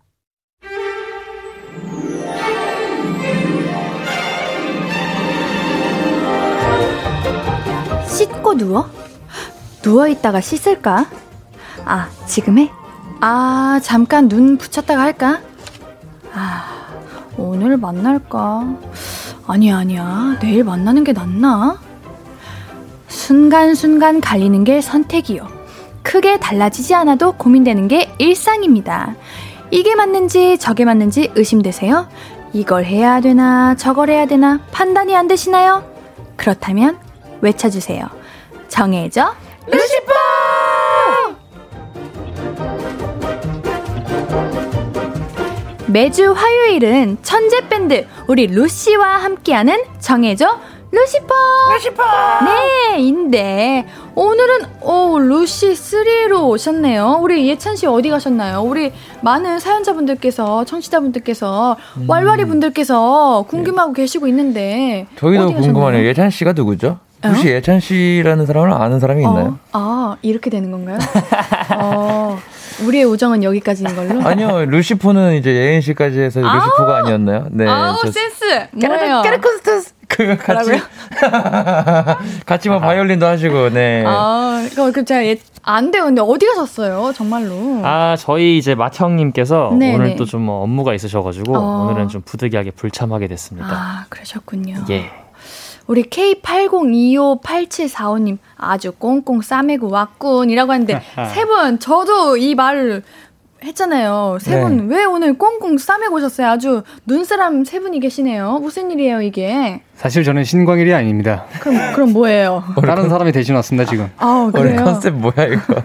누워? 누워있다가 씻을까? 아, 지금 해? 아, 잠깐 눈 붙였다가 할까? 아, 오늘 만날까? 아니야, 아니야. 내일 만나는 게 낫나? 순간순간 갈리는 게 선택이요. 크게 달라지지 않아도 고민되는 게 일상입니다. 이게 맞는지 저게 맞는지 의심되세요? 이걸 해야 되나 저걸 해야 되나 판단이 안 되시나요? 그렇다면 외쳐주세요. 정해져 루시퍼! 매주 화요일은 천재 밴드 우리 루시와 함께하는 정해줘 루시퍼! 루시퍼! 네, 인데, 오늘은, 오, 루시 3로 오셨네요. 우리 예찬씨 어디 가셨나요? 우리 많은 사연자분들께서, 청취자분들께서, 음. 왈왈이 분들께서 궁금하고 네. 계시고 있는데. 저희도 궁금하네요. 예찬씨가 누구죠? 혹시 어? 예찬 씨라는 사람을 아는 사람이 있나요? 어, 아, 이렇게 되는 건가요? 어, 우리의 우정은 여기까지인 걸로? 아니요, 루시포는 이제 예인 씨까지 해서 루시포가 아니었나요? 네. 아우, 저, 센스! 뭐예요? 까르코스토스! 그 같이 같이 뭐 바이올린도 하시고 네. 아, 그, 그 제가 예, 안 돼요. 근데 어디 가셨어요? 정말로. 아, 저희 이제 마청님께서 오늘 또좀뭐 업무가 있으셔가지고 어. 오늘은 좀 부득이하게 불참하게 됐습니다. 아, 그러셨군요. 예. 우리 K80258745님 아주 꽁꽁 싸매고 왔군이라고 하는데 세 분 저도 이 말을 했잖아요. 세 분왜 네. 오늘 꽁꽁 싸매고 오셨어요? 아주 눈사람 세 분이 계시네요. 무슨 일이에요 이게? 사실 저는 신광일이 아닙니다. 그럼 그럼 뭐예요? 다른 사람이 대신 왔습니다 지금. 아 그래요? 컨셉 뭐야 이거?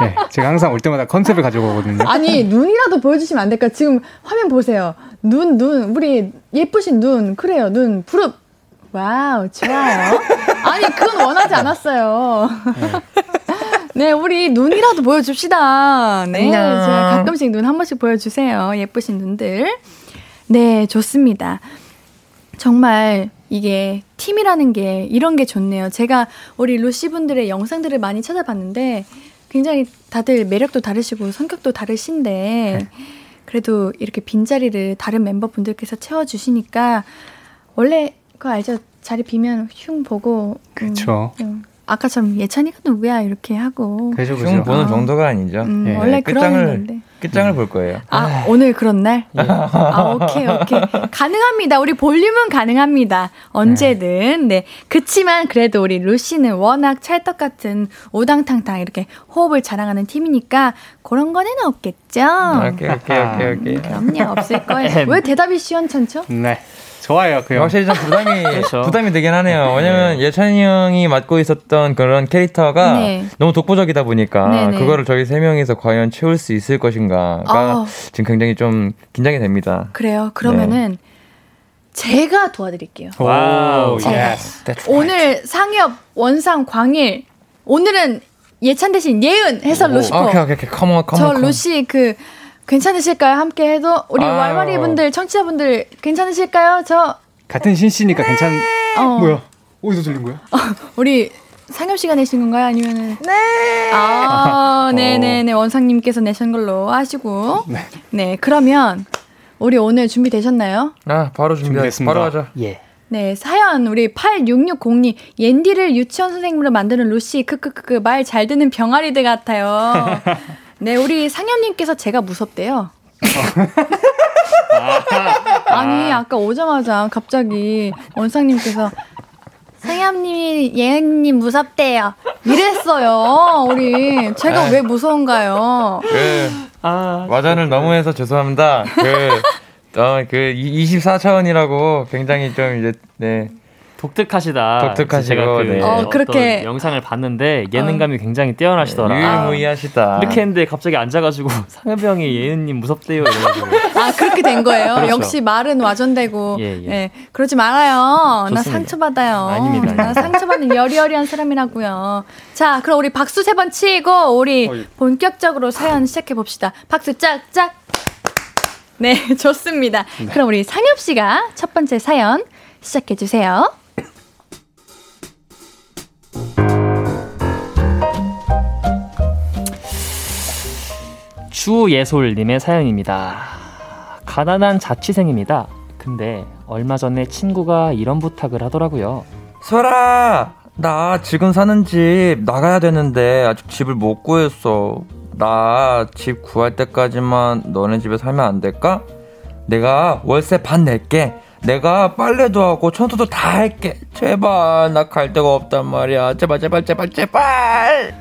네, 제가 항상 올 때마다 컨셉을 가지고 오거든요. 아니 눈이라도 보여주시면 안 될까? 지금 화면 보세요. 눈, 눈, 우리 예쁘신 눈, 그래요, 눈, 부릅, wow, 좋아요. 아니, 그건 원하지 않았어요. 네, 우리 눈이라도 보여줍시다. 네, 제가 가끔씩 눈 한 번씩 보여주세요. 예쁘신 눈들. 네, 좋습니다. 정말 이게 팀이라는 게 이런 게 좋네요. 제가 우리 루시 분들의 영상들을 많이 찾아봤는데 굉장히 다들 매력도 다르시고 성격도 다르신데 네. 그래도 이렇게 빈자리를 다른 member분들께서 채워주시니까 원래 그거 알죠? 자리 비면 흉 보고. 그렇죠. 음, 아까처럼 예찬이가 누구야 이렇게 하고. 그죠, 그죠. 흉 보는 아. 정도가 아니죠. 음, 예. 원래 그런 건데. 끝장을 볼 거예요. 아, 아. 오늘 그런 날? 예. 아, 오케이, 오케이. 가능합니다. 우리 볼륨은 가능합니다. 언제든. 네. 그치만 그래도 우리 루시는 워낙 찰떡 같은 우당탕탕 이렇게 호흡을 자랑하는 팀이니까 그런 거는 없겠죠? 오케이, 오케이, 오케이, 오케이. 그럼요, 없을 거예요. 왜 대답이 시원찮죠? 네. 좋아요. 그 확실히 좀 부담이 그렇죠. 부담이 되긴 하네요. 왜냐면 네. 예찬이 형이 맡고 있었던 그런 캐릭터가 네. 너무 독보적이다 보니까 네네. 그거를 저희 세 명이서 과연 채울 수 있을 것인가가 어. 지금 굉장히 좀 긴장이 됩니다. 그래요. 그러면은 네. 제가 도와드릴게요. wow. yes. 오늘 상엽 원상 광일 오늘은 예찬 대신 예은 해서 루시퍼. 오케이 오케이 오케이. come on come on. 저 루시 그 괜찮으실까요? 함께 해도 우리 왈왈이 분들 청취자분들 괜찮으실까요? 저 같은 신 씨니까 네. 괜찮. 어. 뭐야? 어디서 들린 거야? 어, 우리 상엽 씨가 내신 건가요? 아니면은 네. 아, 네, 네, 네. 원상님께서 내신 걸로 하시고. 네. 네. 그러면 우리 오늘 준비 되셨나요? 아, 바로 준비했습니다. 바로 하자. 예. 네, 사연 우리 8660님 옌디를 유치원 선생님으로 만드는 루시 크크크크 말 잘 듣는 병아리들 같아요. 네, 우리 상현님께서 제가 무섭대요. 아니, 아까 오자마자 갑자기 원상님께서 상현님이 예은님 무섭대요. 이랬어요, 우리. 제가 네. 왜 무서운가요? 그, 아, 와전을 너무 해서 죄송합니다. 그, 어, 그 24차원이라고 굉장히 좀 이제, 네. 독특하시다. 독특하시고 제가 그 네. 어, 그렇게 영상을 봤는데 예능감이 어. 굉장히 뛰어나시더라. 유일무이하시다. 이렇게 했는데 갑자기 앉아가지고 상엽이 형이 예은님 무섭대요 이래가지고. 아 그렇게 된 거예요. 그렇죠. 역시 말은 와전되고. 예, 예. 예. 그러지 말아요. 좋습니다. 나 상처받아요. 아닙니다. 나 상처받는 여리여리한 사람이라고요. 자 그럼 우리 박수 세 번 치고 우리 어, 예. 본격적으로 사연 시작해 봅시다. 박수 짝짝. 네 좋습니다. 네. 그럼 우리 상엽 씨가 첫 번째 사연 시작해 주세요. 주예솔님의 사연입니다. 가난한 자취생입니다. 근데 얼마 전에 친구가 이런 부탁을 하더라고요. 설아, 나 지금 사는 집 나가야 되는데 아직 집을 못 구했어. 나 집 구할 때까지만 너네 집에 살면 안 될까? 내가 월세 반 낼게. 내가 빨래도 하고 청소도 다 할게. 제발 나 갈 데가 없단 말이야. 제발 제발 제발 제발.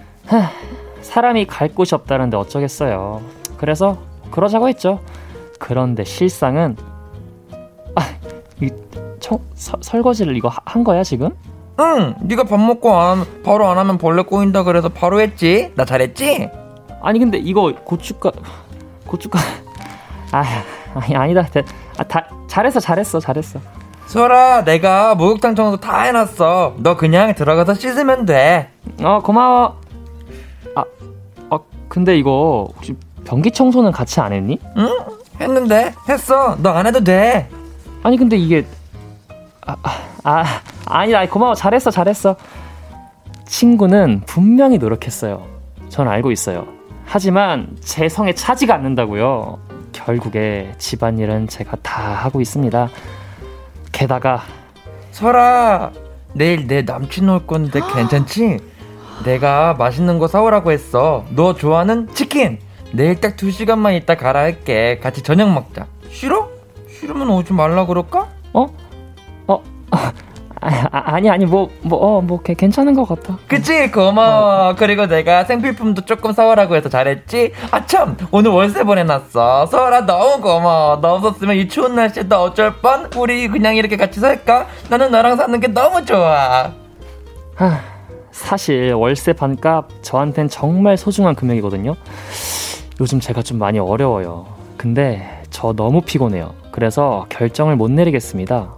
사람이 갈 곳이 없다는데 어쩌겠어요. 그래서 그러자고 했죠. 그런데 실상은 아, 이 청, 서, 설거지를 이거 한 거야 지금? 응, 네가 밥 먹고 안 바로 안 하면 벌레 꼬인다 그래서 바로 했지. 나 잘했지? 아니 근데 이거 고춧가 고춧가 아 아니 아니다. 아, 다, 잘했어 잘했어 잘했어. 소라, 내가 목욕탕 청소 다 해놨어. 너 그냥 들어가서 씻으면 돼. 어 고마워. 아, 아 근데 이거 혹시 변기 청소는 같이 안 했니? 응, 했는데 했어. 너 안 해도 돼. 아니 근데 이게 아, 아, 아니다. 고마워. 잘했어. 잘했어. 친구는 분명히 노력했어요. 전 알고 있어요. 하지만 제 성에 차지가 않는다고요. 결국에 집안일은 제가 다 하고 있습니다. 게다가 설아 내일 내 남친 올 건데 괜찮지? 내가 맛있는 거 사오라고 했어. 너 좋아하는 치킨. 내일 딱 2시간만 있다 가라 할게. 같이 저녁 먹자. 싫어? 싫으면 오지 말라 그럴까? 어? 어? 아, 니 아니 뭐 뭐어뭐 어, 뭐, 괜찮은 것 같아. 그치 고마워. 어. 그리고 내가 생필품도 조금 사오라고 해서 잘했지. 아참 오늘 월세 보내놨어. 서울아 너무 고마워. 너 없었으면 이 추운 날씨에 너 어쩔 뻔. 우리 그냥 이렇게 같이 살까? 나는 너랑 사는 게 너무 좋아. 하, 사실 월세 반값 저한텐 정말 소중한 금액이거든요. 요즘 제가 좀 많이 어려워요. 근데 저 너무 피곤해요. 그래서 결정을 못 내리겠습니다.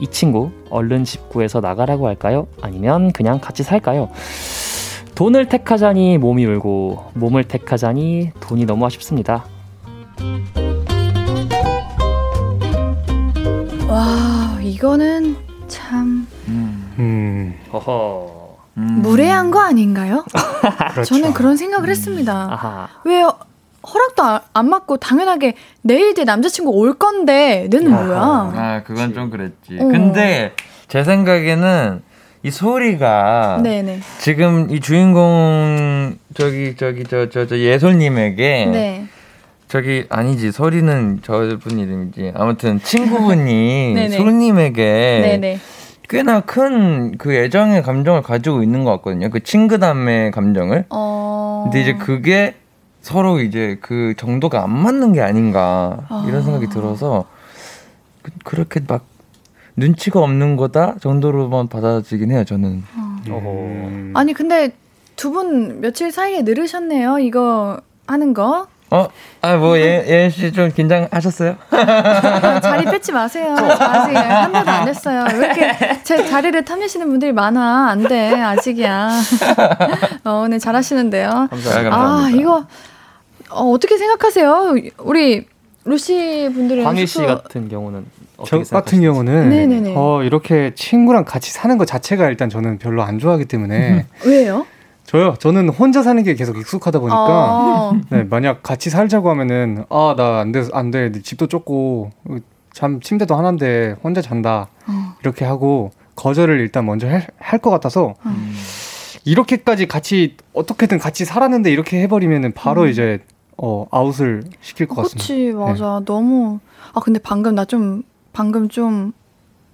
이 친구 얼른 집 구해서 나가라고 할까요? 아니면 그냥 같이 살까요? 돈을 택하자니 몸이 울고 몸을 택하자니 돈이 너무 아쉽습니다. 와 이거는 참 음. 허허. 음. 무례한 거 아닌가요? 그렇죠. 저는 그런 생각을 음. 했습니다. 아하. 왜 허락도 안 맞고 당연하게 내일 내 남자친구 올 건데 너는 뭐야? 아 그건 좀 그랬지. 어. 근데 제 생각에는 이 소리가 네네. 지금 이 주인공 저기 저기 저 저 저 예솔님에게 네. 저기 아니지 소리는 저분 이름이지 아무튼 친구분이 소리님에게 꽤나 큰 그 애정의 감정을 가지고 있는 것 같거든요. 그 친근함의 감정을. 어... 근데 이제 그게 서로 이제 그 정도가 안 맞는 게 아닌가 이런 아. 생각이 들어서 그, 렇게 막 눈치가 없는 거다 정도로만 받아지긴 해요 저는. 어. 음. 아니 근데 두 분 며칠 사이에 늘으셨네요 이거 하는 거. 어? 아, 뭐, 예, 예은 씨 좀 긴장하셨어요? 자리 뺏지 마세요. 아직 한 번도 안 했어요. 왜 이렇게 제 자리를 탐내시는 분들이 많아. 안 돼. 아직이야. 어, 네, 잘하시는데요. 감사합니다. 아, 이거 어, 어떻게 생각하세요? 우리 루시 분들은 광희 씨 같은 경우는 저 같은 경우는 네네네. 어, 이렇게 친구랑 같이 사는 것 자체가 일단 저는 별로 안 좋아하기 때문에 왜요? 저요. 저는 혼자 사는 게 계속 익숙하다 보니까 아~ 네, 만약 같이 살자고 하면은 아 나 안 돼 안 돼 집도 좁고 참 침대도 하나인데 혼자 잔다 어. 이렇게 하고 거절을 일단 먼저 할 것 같아서 음. 이렇게까지 같이 어떻게든 같이 살았는데 이렇게 해버리면은 바로 음. 이제 어, 아웃을 시킬 것 같습니다. 그렇지, 맞아. 네. 너무 아 근데 방금 나 좀 방금 좀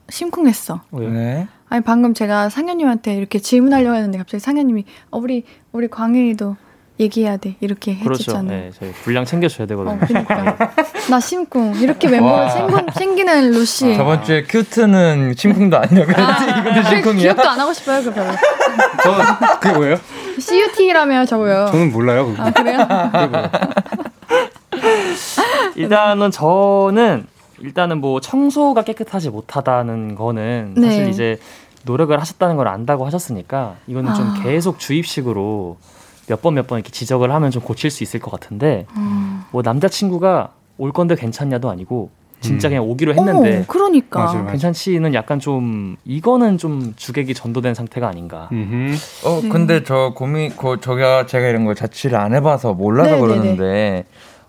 심쿵했어. 왜? 아니 방금 제가 상현님한테 이렇게 질문하려고 했는데 갑자기 상현님이 어 우리 우리 광일이도 얘기해야 돼 이렇게 그렇죠. 해줬잖아요. 네, 저희 분량 챙겨줘야 되거든요. 어, 그러니까. 나 심쿵 이렇게 멤버를 챙긴, 는 루시. 저번 주에 큐트는 심쿵도 아니라 그랬지 아, 이것도 심쿵이야. 기억도 안 하고 싶어요 그 별로. 저 그게 뭐예요? CUT라며 저거요. 저는 몰라요. 그거. 아 그래요? 일단은 저는 일단은 뭐 청소가 깨끗하지 못하다는 거는 네. 사실 이제 노력을 하셨다는 걸 안다고 하셨으니까 이거는 아. 좀 계속 주입식으로 몇 번 몇번 이렇게 지적을 하면 좀 고칠 수 있을 것 같은데 음. 뭐 남자친구가 올 건데 괜찮냐도 아니고 진짜 음. 그냥 오기로 했는데 어, 그러니까 맞아, 맞아. 괜찮지는 약간 좀 이거는 좀 주객이 전도된 상태가 아닌가. 음흠. 어 네. 근데 저 고민 그 저가 제가 이런 걸 자취를 안 해봐서 몰라서 네네네. 그러는데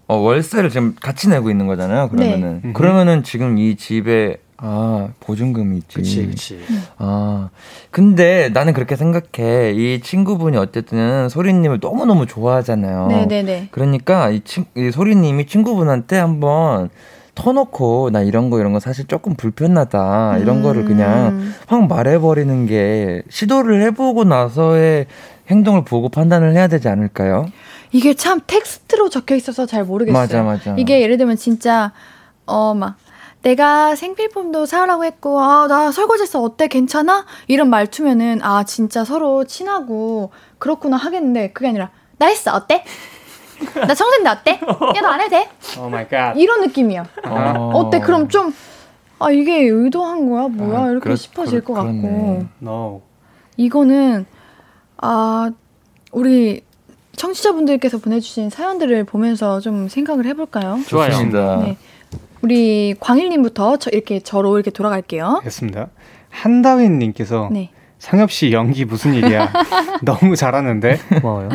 어, 월세를 지금 같이 내고 있는 거잖아요. 그러면은 네. 그러면은 지금 이 집에 아 보증금이 있지. 그치, 그치. 아 근데 나는 그렇게 생각해. 이 친구분이 어쨌든 소리님을 너무 너무 좋아하잖아요. 네네네. 그러니까 이, 친, 이 소리님이 친구분한테 한번 터놓고 나 이런 거 이런 거 사실 조금 불편하다 이런 음. 거를 그냥 확 말해버리는 게 시도를 해보고 나서의 행동을 보고 판단을 해야 되지 않을까요? 이게 참 텍스트로 적혀 있어서 잘 모르겠어요. 맞아, 맞아. 이게 예를 들면 진짜 어 막 내가 생필품도 사라고 했고 아 나 설거지 했어 어때 괜찮아 이런 말투면은 아 진짜 서로 친하고 그렇구나 하겠는데 그게 아니라 나 했어 어때 나 청소인데 어때 야 너 안 해도 돼 oh my god 이런 느낌이야 어. 어때 그럼 좀 아 이게 의도한 거야 뭐야 아, 이렇게 그렇, 싶어질 그렇, 것 같고 no. 이거는 아 우리 청취자분들께서 보내주신 사연들을 보면서 좀 생각을 해볼까요? 좋아요. 네. 우리 광일님부터 저 이렇게 저로 이렇게 돌아갈게요. 알겠습니다. 한다윈님께서 네. 상엽 씨 연기 무슨 일이야? 너무 잘하는데. 고마워요.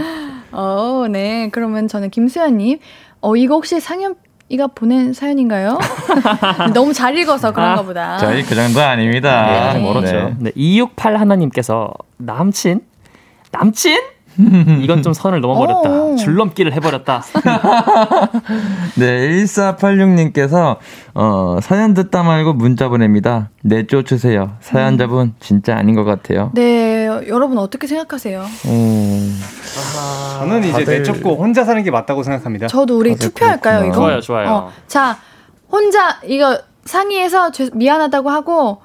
어, 네. 그러면 저는 김수현님. 어, 이거 혹시 상엽 이가 보낸 사연인가요? 너무 잘 읽어서 그런가 보다. 저희 그 정도 아닙니다. 네. 멀었죠. 네. 네. 268 하나님께서 남친? 남친? 이건 좀 선을 넘어버렸다. 어. 줄넘기를 해버렸다. 네, 1486님께서, 어, 사연 듣다 말고 문자 보냅니다. 내쫓으세요. 사연자분 음. 진짜 아닌 것 같아요. 네, 여러분 어떻게 생각하세요? 음. 저는 이제 다들... 내쫓고 혼자 사는 게 맞다고 생각합니다. 저도 우리 투표할까요, 그렇구나. 이거? 좋아요, 좋아요. 어, 자, 혼자, 이거 상의해서 미안하다고 하고,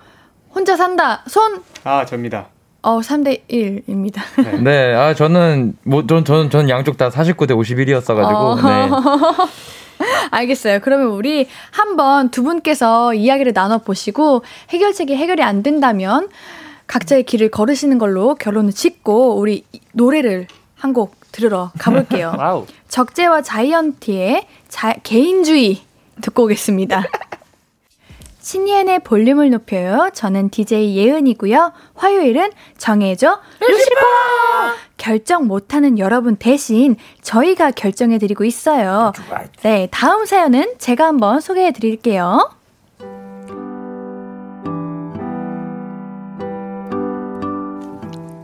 혼자 산다. 손! 아, 접니다. 어, 3대 1입니다. 네. 네, 아, 저는, 뭐, 전, 전, 전 양쪽 다 49대 51이었어 가지고, 어. 네. 알겠어요. 그러면 우리 한번 두 분께서 이야기를 나눠 보시고, 해결책이 해결이 안 된다면, 각자의 길을 걸으시는 걸로 결론을 짓고, 우리 노래를 한 곡 들으러 가볼게요. 적재와 자이언티의 자, 개인주의 듣고 오겠습니다. 신예은의 볼륨을 높여요. 저는 DJ 예은이고요. 화요일은 정해줘 루시퍼! 결정 못하는 여러분 대신 저희가 결정해드리고 있어요. 네, 다음 사연은 제가 한번 소개해드릴게요.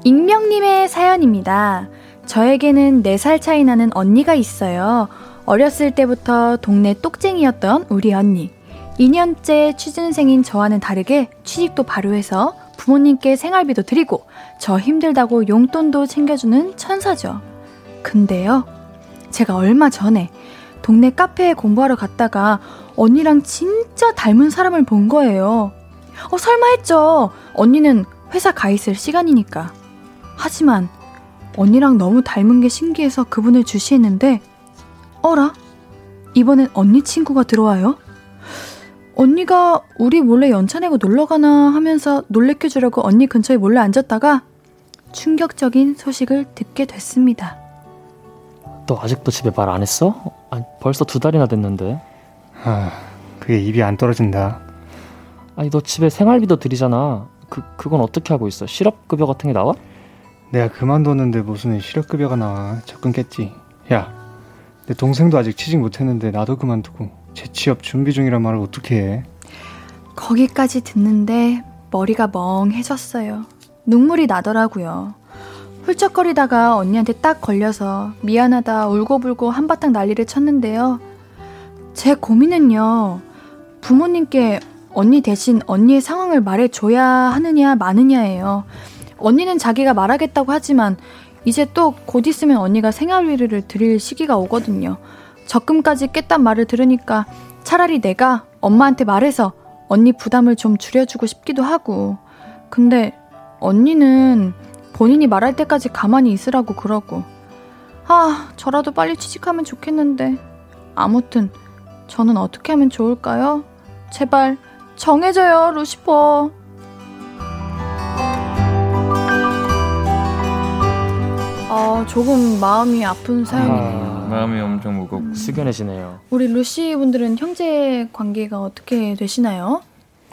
익명님의 사연입니다. 저에게는 4살 차이 나는 언니가 있어요. 어렸을 때부터 동네 똑쟁이였던 우리 언니. 2년째 취준생인 저와는 다르게 취직도 바로 해서 부모님께 생활비도 드리고 저 힘들다고 용돈도 챙겨주는 천사죠. 근데요, 제가 얼마 전에 동네 카페에 공부하러 갔다가 언니랑 진짜 닮은 사람을 본 거예요. 어, 설마 했죠. 언니는 회사 가 있을 시간이니까. 하지만 언니랑 너무 닮은 게 신기해서 그분을 주시했는데, 어라? 이번엔 언니 친구가 들어와요? 언니가 우리 몰래 연차 내고 놀러 가나 하면서 놀래켜주려고 언니 근처에 몰래 앉았다가 충격적인 소식을 듣게 됐습니다. 너 아직도 집에 말 안 했어? 아니, 벌써 두 달이나 됐는데. 아, 그게 입이 안 떨어진다. 아니, 너 집에 생활비도 드리잖아. 그, 그건 어떻게 하고 있어? 실업급여 같은 게 나와? 내가 그만뒀는데 무슨 실업급여가 나와. 깼지. 야, 내 동생도 아직 취직 못했는데 나도 그만두고 재취업 준비 중이란 말을 어떻게 해? 거기까지 듣는데 머리가 멍해졌어요. 눈물이 나더라고요. 훌쩍거리다가 언니한테 딱 걸려서 미안하다 울고불고 한바탕 난리를 쳤는데요. 제 고민은요. 부모님께 언니 대신 언니의 상황을 말해줘야 하느냐 마느냐예요. 언니는 자기가 말하겠다고 하지만 이제 또 곧 있으면 언니가 생활비를 드릴 시기가 오거든요. 적금까지 깼단 말을 들으니까 차라리 내가 엄마한테 말해서 언니 부담을 좀 줄여주고 싶기도 하고. 근데 언니는 본인이 말할 때까지 가만히 있으라고 그러고. 아, 저라도 빨리 취직하면 좋겠는데. 아무튼, 저는 어떻게 하면 좋을까요? 제발, 정해져요, 루시퍼. 어, 조금 마음이 아픈 사연이네요. 아, 마음이 엄청 무겁고 음. 숙연해지네요. 우리 루시 분들은 형제 관계가 어떻게 되시나요?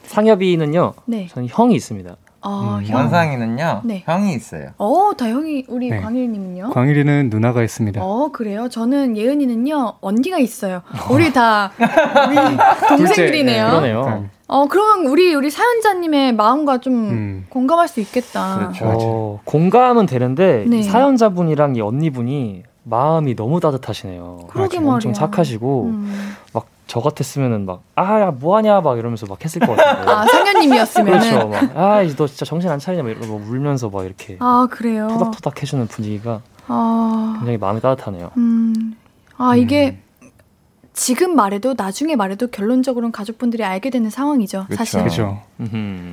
상엽이는요. 네. 저는 형이 있습니다. 아, 음, 원상이는요. 네. 형이 있어요. 어, 다 형이 우리 네. 광일님은요? 광일이는 누나가 있습니다. 어, 그래요? 저는 예은이는요 언니가 있어요. 우리 다 우리 동생들이네요. 그러네요. 네. 어, 그러면 우리 우리 사연자님의 마음과 좀 음. 공감할 수 있겠다. 그렇죠. 어, 공감은 되는데 네. 사연자분이랑 이 언니분이 마음이 너무 따뜻하시네요. 그러게 말이야. 엄청 착하시고 음. 막저 같았으면은 막 아 야 뭐하냐 막 이러면서 막 했을 것 같은데 아 상현님이었으면 그렇죠 막아너 진짜 정신 안 차리냐 막 이러고 울면서 막 이렇게 아 그래요 토닥토닥 해주는 분위기가 아... 굉장히 마음이 따뜻하네요 음 아 이게 음. 지금 말해도 나중에 말해도 결론적으로는 가족분들이 알게 되는 상황이죠. 사실 그렇죠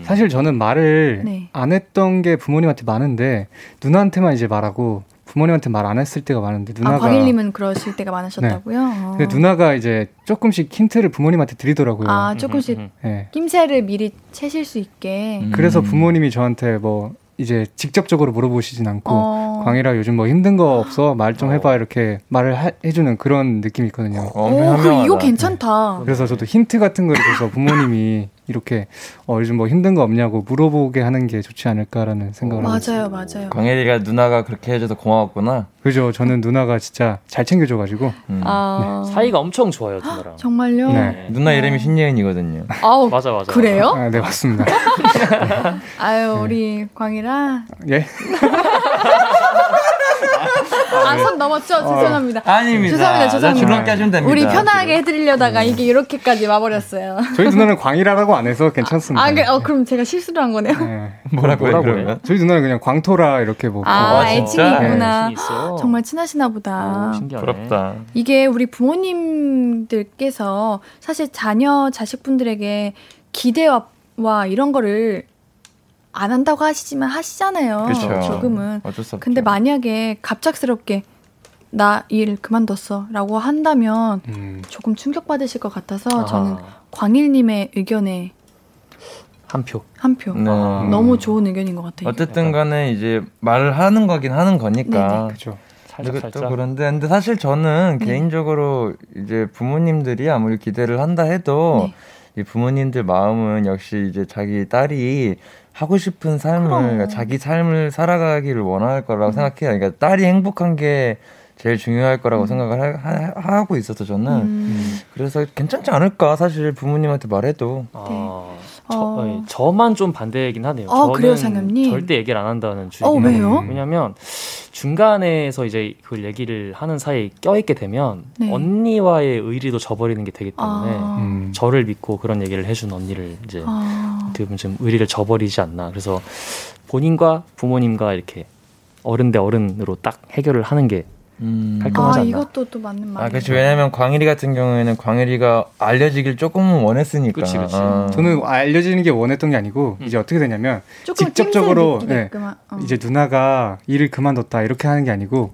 사실 저는 말을 네. 안 했던 게 부모님한테 많은데 누나한테만 이제 말하고 부모님한테 말 안 했을 때가 많은데 누나가 아, 광일님은 그러실 때가 많으셨다고요? 네. 어. 근데 누나가 이제 조금씩 힌트를 부모님한테 드리더라고요. 아 조금씩 네. 낌새를 미리 채실 수 있게. 음. 그래서 부모님이 저한테 뭐 이제 직접적으로 물어보시진 않고 어. 광희라 요즘 뭐 힘든 거 없어 말 좀 해봐 이렇게 말을 하, 해주는 그런 느낌이 있거든요. 어, 오, 이거 괜찮다. 네. 그래서 저도 힌트 같은 거를 줘서 부모님이 이렇게 어, 요즘 뭐 힘든 거 없냐고 물어보게 하는 게 좋지 않을까라는 생각을 하고 맞아요, 맞아요. 광혜리가 누나가 그렇게 해줘서 고마웠구나. 그죠. 저는 누나가 진짜 잘 챙겨줘가지고 음. 아... 네. 사이가 엄청 좋아요, 누나랑. 정말요? 네. 누나 이름이 신예은이거든요. 아우, 맞아, 맞아. 그래요? 아, 네, 맞습니다. 아유, 우리 광희라. 예. 아, 선 넘었죠? 어. 죄송합니다. 아닙니다. 죄송합니다. 죄송합니다. 줄넘기 하시면 됩니다. 우리 편하게 해드리려다가 이게 이렇게까지 와버렸어요. 저희 누나는 광이라고 안 해서 괜찮습니다. 아, 그, 어, 그럼 제가 실수를 한 거네요. 네. 뭐라고요, 그러면? 저희 누나는 그냥 광토라 이렇게 뭐. 아, 아 애칭이 있구나. 네. 정말 친하시나 보다. 오, 부럽다. 이게 우리 부모님들께서 사실 자녀, 자식분들에게 기대와 이런 거를 안 한다고 하시지만 하시잖아요. 그쵸. 조금은. 어쩔 수 없죠. 근데 만약에 갑작스럽게 나 일 그만뒀어라고 한다면 음. 조금 충격받으실 것 같아서 아. 저는 광일님의 의견에 한 표. 한 표. 네. 아. 너무 좋은 의견인 것 같아요. 어쨌든 간에 이제 말을 하는 거긴 하는 거니까. 그렇죠. 살짝, 살짝. 그런데 근데 사실 저는 네. 개인적으로 이제 부모님들이 아무리 기대를 한다 해도 네. 이 부모님들 마음은 역시 이제 자기 딸이 하고 싶은 삶을 그러니까 자기 삶을 살아가기를 원할 거라고 음. 생각해요. 그러니까 딸이 행복한 게 제일 중요할 거라고 음. 생각을 하, 하, 고 있어서 저는 음. 그래서 괜찮지 않을까 사실 부모님한테 말해도 아, 네. 저, 어. 저만 좀 반대이긴 하네요. 아, 저는 그래요? 절대 얘기를 안 한다는 주의. 어, 왜요? 왜냐면 중간에서 이제 그 얘기를 하는 사이에 껴있게 되면 네. 언니와의 의리도 저버리는 게 되기 때문에 아. 음. 저를 믿고 그런 얘기를 해준 언니를 이제 아. 어떻게 보면 좀 의리를 저버리지 않나. 그래서 본인과 부모님과 이렇게 어른 대 어른으로 딱 해결을 하는 게 음. 깔끔하지 아, 않나. 이것도 또 맞는 말이에요. 아, 그렇죠. 왜냐면 광일이 같은 경우에는 광일이가 알려지길 조금은 원했으니까. 그치, 그치. 아. 저는 알려지는 게 원했던 게 아니고 음. 이제 어떻게 되냐면 직접적으로 네, 어. 이제 누나가 일을 그만뒀다 이렇게 하는 게 아니고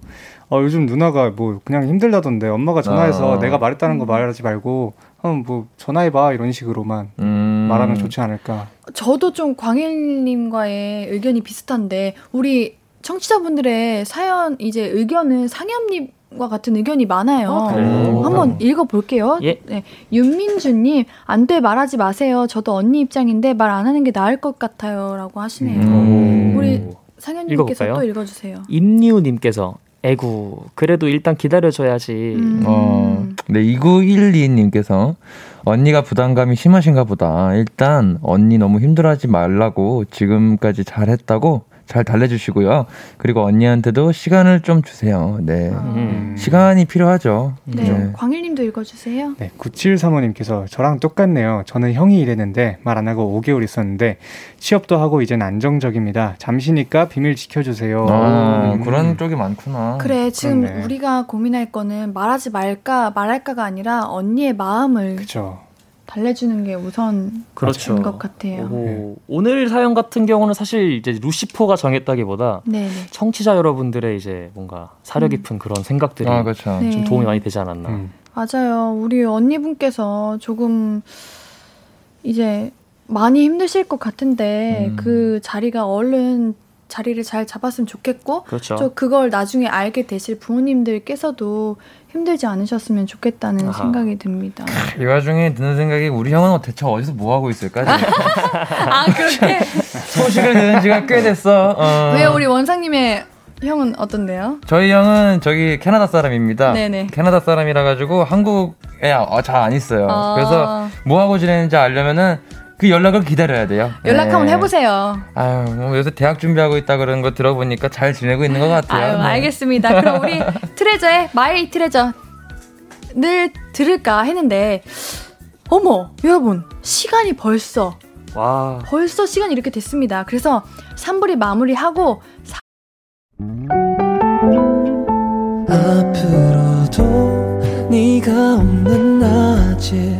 어, 요즘 누나가 뭐 그냥 힘들다던데 엄마가 전화해서 아. 내가 말했다는 거 음. 말하지 말고 어, 뭐 전화해봐 이런 식으로만 음. 말하면 좋지 않을까. 저도 좀 광일님과의 의견이 비슷한데 우리 청취자분들의 사연 이제 의견은 상엽님 과 같은 의견이 많아요. 아, 한번 읽어볼게요. 예. 네. 윤민주님, 안 돼, 말하지 마세요. 저도 언니 입장인데 말 안 하는 게 나을 것 같아요. 라고 하시네요. 음. 우리 상현님께서 읽어볼까요? 또 읽어주세요. 임리우님께서 에구, 그래도 일단 기다려줘야지. 음. 어, 네, 2912님께서 언니가 부담감이 심하신가 보다. 일단 언니 너무 힘들어하지 말라고 지금까지 잘했다고 잘 달래주시고요. 그리고 언니한테도 시간을 좀 주세요. 네. 음. 시간이 필요하죠. 네. 네. 광일님도 읽어주세요. 네. 9735님께서 저랑 똑같네요. 저는 형이 일했는데 말 안 하고 5개월 있었는데 취업도 하고 이젠 안정적입니다. 잠시니까 비밀 지켜주세요. 아, 음. 그런 쪽이 많구나. 그래. 지금 그렇네. 우리가 고민할 거는 말하지 말까 말할까가 아니라 언니의 마음을. 그쵸. 달래주는 게 우선 그렇죠. 것 같아요. 오, 네. 오늘 사연 같은 경우는 사실 이제 루시포가 정했다기보다 네네. 청취자 여러분들의 이제 뭔가 사려 깊은 음. 그런 생각들이 아, 그렇죠. 좀 네. 도움이 많이 되지 않았나. 음. 맞아요. 우리 언니분께서 조금 이제 많이 힘드실 것 같은데 음. 그 자리가 얼른 자리를 잘 잡았으면 좋겠고 그렇죠. 저 그걸 나중에 알게 되실 부모님들께서도 힘들지 않으셨으면 좋겠다는 아하. 생각이 듭니다. 이 와중에 드는 생각이 우리 형은 대체 어디서 뭐 하고 있을까? 아 그렇게 소식을 들은 지가 꽤 됐어. 어. 왜 우리 원상님의 형은 어떤데요? 저희 형은 저기 캐나다 사람입니다. 네네. 캐나다 사람이라 가지고 한국에 어, 잘안 있어요. 아. 그래서 뭐 하고 지내는지 알려면은 그 연락을 기다려야 돼요. 연락 네. 한번 해보세요. 아유, 뭐 요새 대학 준비하고 있다 그런 거 들어보니까 잘 지내고 있는 것 같아요. 아유, 네. 알겠습니다. 그럼 우리 Treasure의 My Treasure를 들을까 했는데, 어머, 여러분, 시간이 벌써. 와. 벌써 시간이 이렇게 됐습니다. 그래서 3부를 마무리하고, 사... 앞으로도 네가 없는 낮에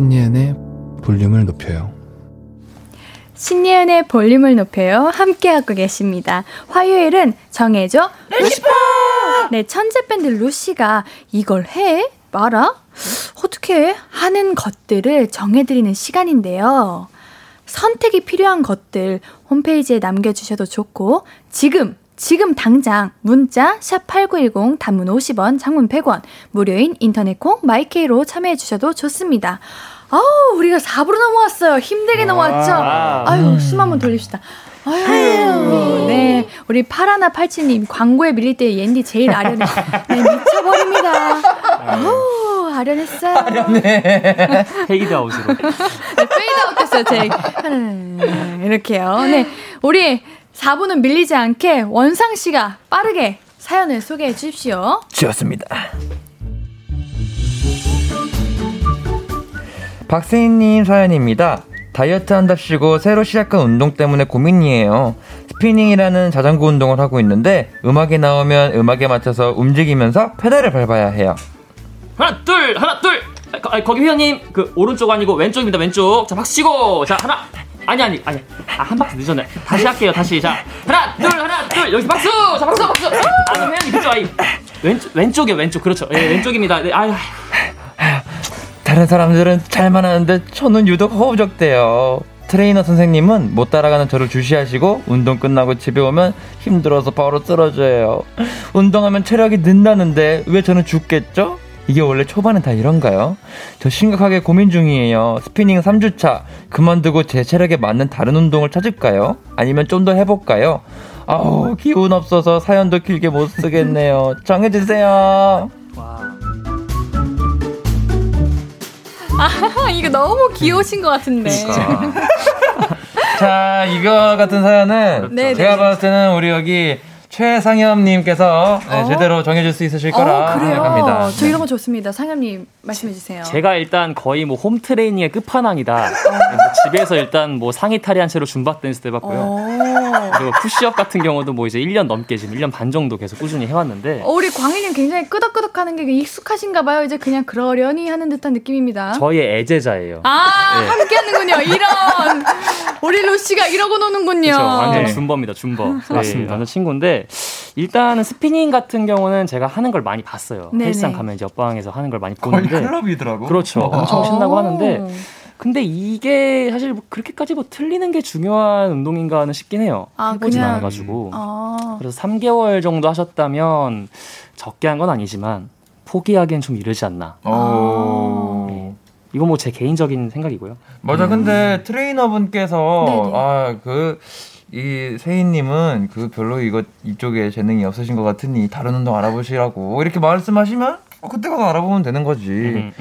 신예은의 볼륨을 높여요. 신예은의 볼륨을 높여요. 함께하고 계십니다. 화요일은 정해줘 루시퍼! 네, 천재 밴드 루시가 이걸 해? 말아? 어떻게 하는 것들을 정해드리는 시간인데요. 선택이 필요한 것들 홈페이지에 남겨주셔도 좋고, 지금 지금 당장 문자 샵8910 단문 50원, 장문 100원, 무료인 인터넷 콩 My K로 참여해 주셔도 좋습니다. 아우, 우리가 4부로 넘어왔어요. 힘들게 넘어왔죠? 아유, 숨 한번 돌립시다. 아유, 네. 우리 파라나 팔치님, 광고에 밀릴 때 옌디 제일 아련해. 네, 미쳐버립니다. 아우, 아련했어요. 아련해. 페이드 아웃으로. 네, 페이드 아웃 됐어요, 제. 이렇게요. 네. 우리 4부는 밀리지 않게 원상 씨가 빠르게 사연을 소개해 주십시오. 좋습니다. 박세인님 사연입니다. 다이어트 한답시고 새로 시작한 운동 때문에 고민이에요. 스피닝이라는 자전거 운동을 하고 있는데 음악이 나오면 음악에 맞춰서 움직이면서 페달을 밟아야 해요. 하나 둘 하나 둘 아, 거기 회원님 그 오른쪽 아니고 왼쪽입니다 왼쪽 자 박수 치고 자 하나 아니 아니 아니. 아, 한 박스 늦었네. 다시 할게요 다시. 자 하나 둘 하나 둘. 여기서 박수! 자 박수 박수 아 회원님 그쪽 아이. 왼쪽 왼쪽이요 왼쪽. 그렇죠. 예 왼쪽입니다. 네, 아유. 다른 사람들은 잘만 하는데 저는 유독 허우적대요. 트레이너 선생님은 못 따라가는 저를 주시하시고 운동 끝나고 집에 오면 힘들어서 바로 쓰러져요. 운동하면 체력이 는다는데 왜 저는 죽겠죠? 이게 원래 초반은 다 이런가요? 저 심각하게 고민 중이에요. 스피닝 3주차. 그만두고 제 체력에 맞는 다른 운동을 찾을까요? 아니면 좀 더 해볼까요? 아우, 기운 없어서 사연도 길게 못 쓰겠네요. 정해주세요. 아, 이거 너무 귀여우신 것 같은데. 그러니까. 자, 이거 같은 사연은 네, 제가 네. 봤을 때는 우리 여기 최상엽님께서 네, 어? 제대로 정해줄 수 있으실 거라 어, 생각합니다. 저 이런 거 좋습니다. 상엽님 말씀해 주세요. 제가 일단 거의 뭐 홈 트레이닝의 끝판왕이다. 어. 뭐 집에서 일단 뭐 상의 탈의한 채로 줌바 댄스 해봤고요. 어. 그리고 푸시업 같은 경우도 뭐 이제 1년 넘게 지금 1년 반 정도 계속 꾸준히 해왔는데. 어, 우리 광일님 굉장히 끄덕끄덕하는 게 익숙하신가 봐요. 이제 그냥 그러려니 하는 듯한 느낌입니다. 저희의 애제자예요. 아 네. 함께하는군요. 이런 우리 루시가 이러고 노는군요. 그렇죠. 완전 줌바입니다. 줌바. 네, 맞습니다. 완전 친구인데 일단은 스피닝 같은 경우는 제가 하는 걸 많이 봤어요. 네네. 헬스장 가면 이제 옆방에서 하는 걸 많이 보는데 클럽이더라고. 그렇죠. 엄청 신나고 하는데 근데 이게 사실 뭐 그렇게까지 뭐 틀리는 게 중요한 운동인가는 싶긴 해요. 아, 그냥... 않아가지고. 아. 그래서 3개월 정도 하셨다면 적게 한 건 아니지만 포기하기엔 좀 이르지 않나. 아. 네. 이건 뭐 제 개인적인 생각이고요. 맞아. 음. 근데 트레이너분께서 아그 이 세희님은 그 별로 이거 이쪽에 재능이 없으신 것 같으니 다른 운동 알아보시라고 이렇게 말씀하시면 어, 그때 가서 알아보면 되는 거지.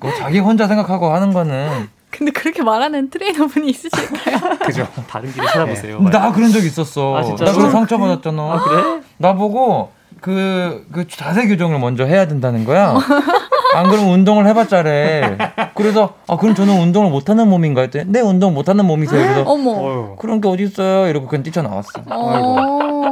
그 자기 혼자 생각하고 하는 거는. 근데 그렇게 말하는 트레이너분이 있으실까요? 그죠. 다른 길을 찾아보세요. 네. 나 그런 적 있었어. 아, 나 그런 상처 받았잖아. 아, 그래? 나 보고 그, 그 자세 교정을 먼저 해야 된다는 거야. 안 그러면 운동을 해봤자래. 그래서 아 그럼 저는 운동을 못하는 몸인가 했더니 네 운동 못하는 몸이세요. 그래서 어머 그런 게 어디 있어요? 이러고 그냥 뛰쳐나왔어. 어.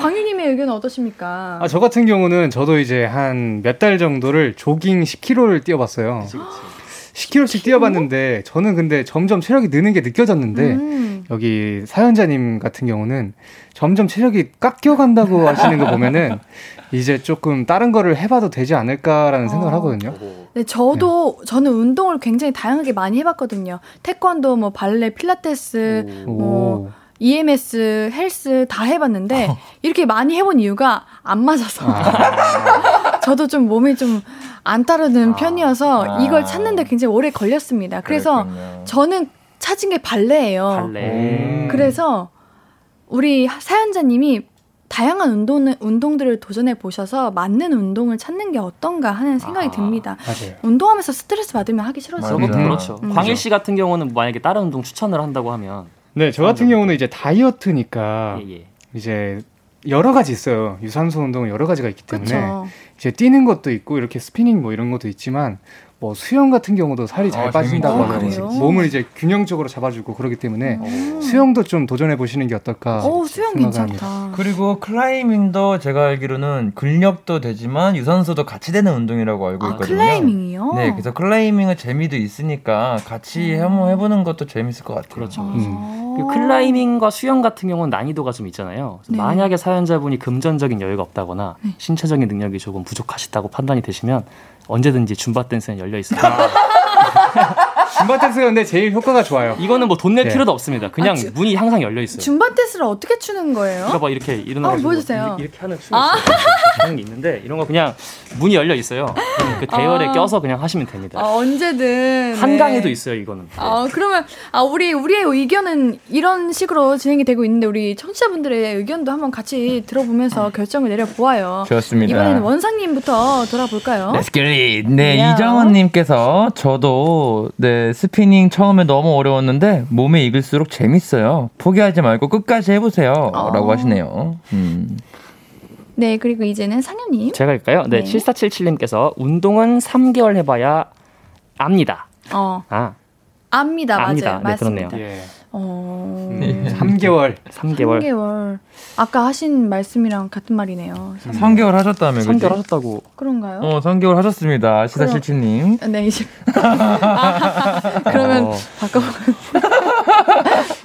광희님의 의견은 어떠십니까? 아, 저 같은 경우는 저도 이제 한 몇 달 정도를 조깅 10km를 뛰어봤어요. 그치, 그치. 10km씩 뛰어봤는데 저는 근데 점점 체력이 느는 게 느껴졌는데 음. 여기 사연자님 같은 경우는 점점 체력이 깎여간다고 하시는 거 보면은 이제 조금 다른 거를 해봐도 되지 않을까라는 생각을 어. 하거든요. 네, 저도 네. 저는 운동을 굉장히 다양하게 많이 해봤거든요. 태권도, 뭐 발레, 필라테스, 오. 뭐 EMS, 헬스 다 해봤는데 어. 이렇게 많이 해본 이유가 안 맞아서. 아. 저도 좀 몸이 좀 안 따르는 아. 편이어서 아. 이걸 찾는데 굉장히 오래 걸렸습니다. 그래서 그랬군요. 저는 찾은 게 발레예요. 발레. 음. 그래서 우리 사연자님이 다양한 운동 운동들을 도전해 보셔서 맞는 운동을 찾는 게 어떤가 하는 생각이 아, 듭니다. 맞아요. 운동하면서 스트레스 받으면 하기 싫어져요. 그렇죠. 음. 광일 씨 같은 경우는 만약에 다른 운동 추천을 한다고 하면 네, 저 같은 경우는 이제 다이어트니까 예, 예. 이제 여러 가지 있어요. 유산소 운동은 여러 가지가 있기 때문에 그쵸. 이제 뛰는 것도 있고 이렇게 스피닝 뭐 이런 것도 있지만 뭐 수영 같은 경우도 살이 잘 아, 빠진다고 하고 몸을 이제 균형적으로 잡아주고 그러기 때문에 음. 수영도 좀 도전해 보시는 게 어떨까 오, 수영 괜찮다. 그리고 클라이밍도 제가 알기로는 근력도 되지만 유산소도 같이 되는 운동이라고 알고 아, 있거든요. 클라이밍이요? 네, 그래서 클라이밍은 재미도 있으니까 같이 음. 한번 해보는 것도 재밌을 것 같아요. 그렇죠. 음. 그 클라이밍과 수영 같은 경우는 난이도가 좀 있잖아요. 네. 만약에 사연자분이 금전적인 여유가 없다거나 네. 신체적인 능력이 조금 부족하시다고 판단이 되시면 언제든지 줌바 댄스는 열려 있습니다. 줌바 댄스가 근데 제일 효과가 좋아요. 이거는 뭐 돈낼 네. 필요도 없습니다. 그냥 아, 주, 문이 항상 열려 있어요. 줌바 댄스를 어떻게 추는 거예요? 그러니까 뭐 이렇게 일어나서 아, 이렇게 하는 춤이 아. 있어요. 게 있는데 이런 거 그냥 문이 열려 있어요. 그 대열에 아. 껴서 그냥 하시면 됩니다. 아, 언제든 한강에도 네. 있어요. 이거는. 아 그러면 아 우리 우리의 의견은 이런 식으로 진행이 되고 있는데 우리 청취자분들의 의견도 한번 같이 들어보면서 결정을 내려 보아요. 좋습니다. 이번에는 원상님부터 돌아볼까요? Let's get it. 네 yeah. 이정원님께서 저도 네 스피닝 처음에 너무 어려웠는데 몸에 익을수록 재밌어요. 포기하지 말고 끝까지 해보세요.라고 어. 하시네요. 음. 네, 그리고 이제는 상현님. 제가 할까요? 네, 네. 7477님께서 운동은 3개월 해봐야 압니다. 어. 아. 압니다. 압니다. 맞아요. 네, 맞습니다. 그렇네요. 예. 어... 음, 3개월. 3개월. 3개월. 아까 하신 말씀이랑 같은 말이네요. 3개월, 3개월 하셨다며, 3개월 그치? 하셨다고. 그런가요? 어, 3개월 하셨습니다. 시사실치님. 네, 이제. 아, 그러면 어. 바꿔.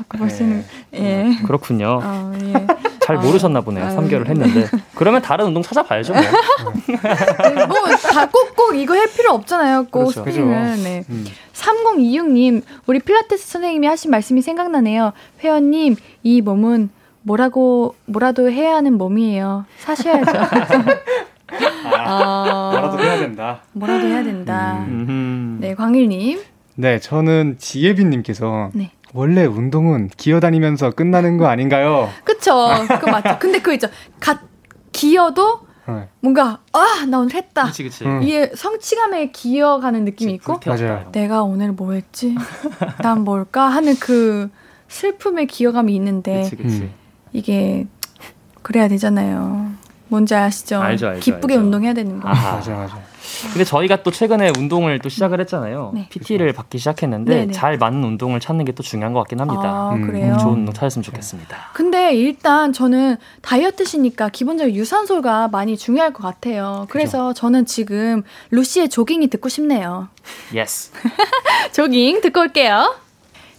바꿔볼 수 있는. 예. 그렇군요. 아, 예. 잘 모르셨나 보네요. 아, 3개월 했는데. 그러면 다른 운동 찾아봐야죠, 뭐. 네, 뭐, 다 꼭꼭 이거 할 필요 없잖아요. 꼭 그렇죠. 스프링은. 네. 음. 3026님, 우리 필라테스 선생님이 하신 말씀이 생각나네요. 회원님, 이 몸은 뭐라고, 뭐라도 해야 하는 몸이에요. 사셔야죠. 아, 뭐라도 해야 된다. 뭐라도 해야 된다. 음. 네, 광일님. 네, 저는 지예빈님께서 네. 원래 운동은 기어다니면서 끝나는 거 아닌가요? 그쵸. 그 맞죠. 근데 그 있죠. 가, 기어도 네. 뭔가 아 나 오늘 했다. 그치, 그치. 음. 이게 성취감에 기어가는 느낌이 있고 맞아요. 내가 오늘 뭐 했지? 난 뭘까 하는 그 슬픔의 기어감이 있는데 그치, 그치. 이게 그래야 되잖아요. 뭔지 아시죠? 알죠, 알죠, 기쁘게 알죠. 운동해야 되는 거. 맞아, 맞아. 근데 저희가 또 최근에 운동을 또 시작을 했잖아요. 네. PT를 받기 시작했는데 네네. 잘 맞는 운동을 찾는 게 또 중요한 것 같긴 합니다. 아, 음. 그래요? 좋은 운동 찾았으면 좋겠습니다. 근데 일단 저는 다이어트시니까 기본적으로 유산소가 많이 중요할 것 같아요. 그래서 그죠? 저는 지금 루시의 조깅이 듣고 싶네요. Yes. 조깅 듣고 올게요.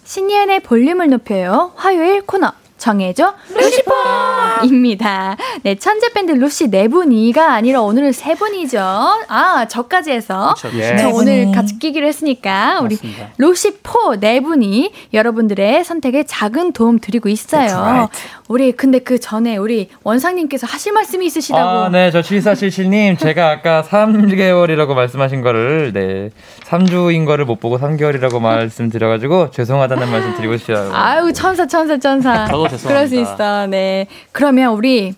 신예은의 볼륨을 높여요. 화요일 코너. 정해줘 루시퍼입니다. 네, 천재 밴드 루시 네 분이가 아니라 오늘은 세 분이죠. 아, 저까지 해서 예. 저 오늘 같이 끼기로 했으니까 우리 루시포 네 분이 여러분들의 선택에 작은 도움 드리고 있어요. Right. 우리 근데 그 전에 우리 원상님께서 하실 말씀이 있으시다고. 아, 네, 저 7477님 제가 아까 3개월이라고 말씀하신 거를 네 3주인 거를 못 보고 3개월이라고 말씀드려가지고 죄송하다는 말씀 드리고 싶어요. 아유 천사 천사 천사. 죄송합니다. 그럴 수 있어. 네. 그러면 우리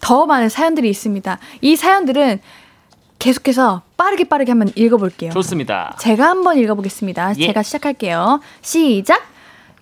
더 많은 사연들이 있습니다. 이 사연들은 계속해서 빠르게 빠르게 한번 읽어볼게요. 좋습니다. 제가 한번 읽어보겠습니다. 예. 제가 시작할게요. 시작!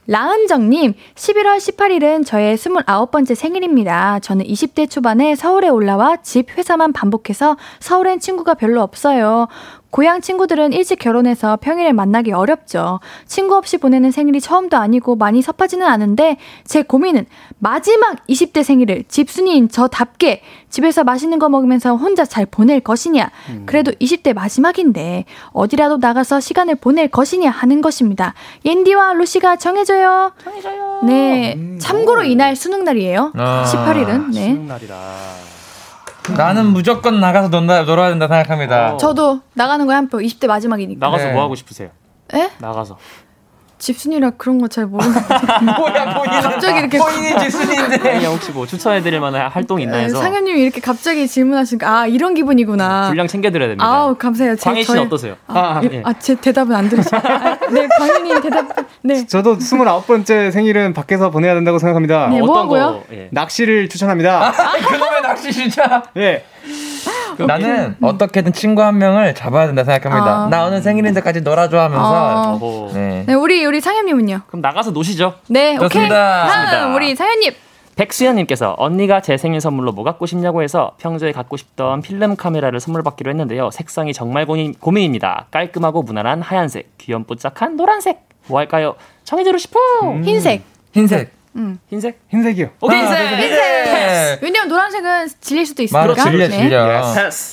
라은정님, 11월 18일은 저의 29번째 생일입니다. 저는 20대 초반에 서울에 올라와 집, 회사만 반복해서 서울엔 친구가 별로 없어요. 고향 친구들은 일찍 결혼해서 평일에 만나기 어렵죠. 친구 없이 보내는 생일이 처음도 아니고 많이 섭하지는 않은데 제 고민은 마지막 20대 생일을 집순이인 저답게 집에서 맛있는 거 먹으면서 혼자 잘 보낼 것이냐. 음. 그래도 20대 마지막인데 어디라도 나가서 시간을 보낼 것이냐 하는 것입니다. 옌디와 루시가 정해줘요. 정해줘요. 네. 음, 참고로 이날 수능 날이에요. 아, 18일은. 네. 수능 날이라. 나는 무조건 나가서 논다, 놀아야 된다 생각합니다. 어. 저도 나가는 거에 한 표. 20대 마지막이니까. 나가서 네. 뭐 하고 싶으세요? 에? 나가서. 집순이라 그런 거 잘 모르는데. 뭐야, 본인 갑자기 이렇게. 본인이 집순인데. 그냥 혹시 뭐 추천해드릴 만한 활동 있나 해서. 상현님이 이렇게 갑자기 질문하시니까, 아, 이런 기분이구나. 분량 챙겨드려야 됩니다. 아우, 감사해요. 광희 씨는 저희... 어떠세요? 아, 아, 예. 아, 제 대답은 안 들으시죠? 아, 네, 광희님 대답. 네. 저도 29번째 생일은 밖에서 보내야 된다고 생각합니다. 네, 뭐 하고요? 예. 낚시를 추천합니다. 아, 그놈의 낚시 진짜. 예. 나는 어떻게든 친구 한 명을 잡아야 된다 생각합니다. 아. 나 오늘 생일인데까지 놀아줘 하면서. 아. 네. 네. 우리 우리 상현님은요? 그럼 나가서 노시죠. 네, 좋습니다. 오케이. 다음 우리 상현님. 백수연님께서 언니가 제 생일 선물로 뭐 갖고 싶냐고 해서 평소에 갖고 싶던 필름 카메라를 선물 받기로 했는데요. 색상이 정말 고민, 고민입니다. 깔끔하고 무난한 하얀색, 귀염뽀짝한 노란색. 뭐 할까요? 정해주고 싶어. 음. 흰색. 흰색. 음. 흰색? 흰색이요. 오케이, 흰색. 아, 흰색. 왜냐면 노란색은 질릴 수도 있으니까. 맞아, 질려, 질려.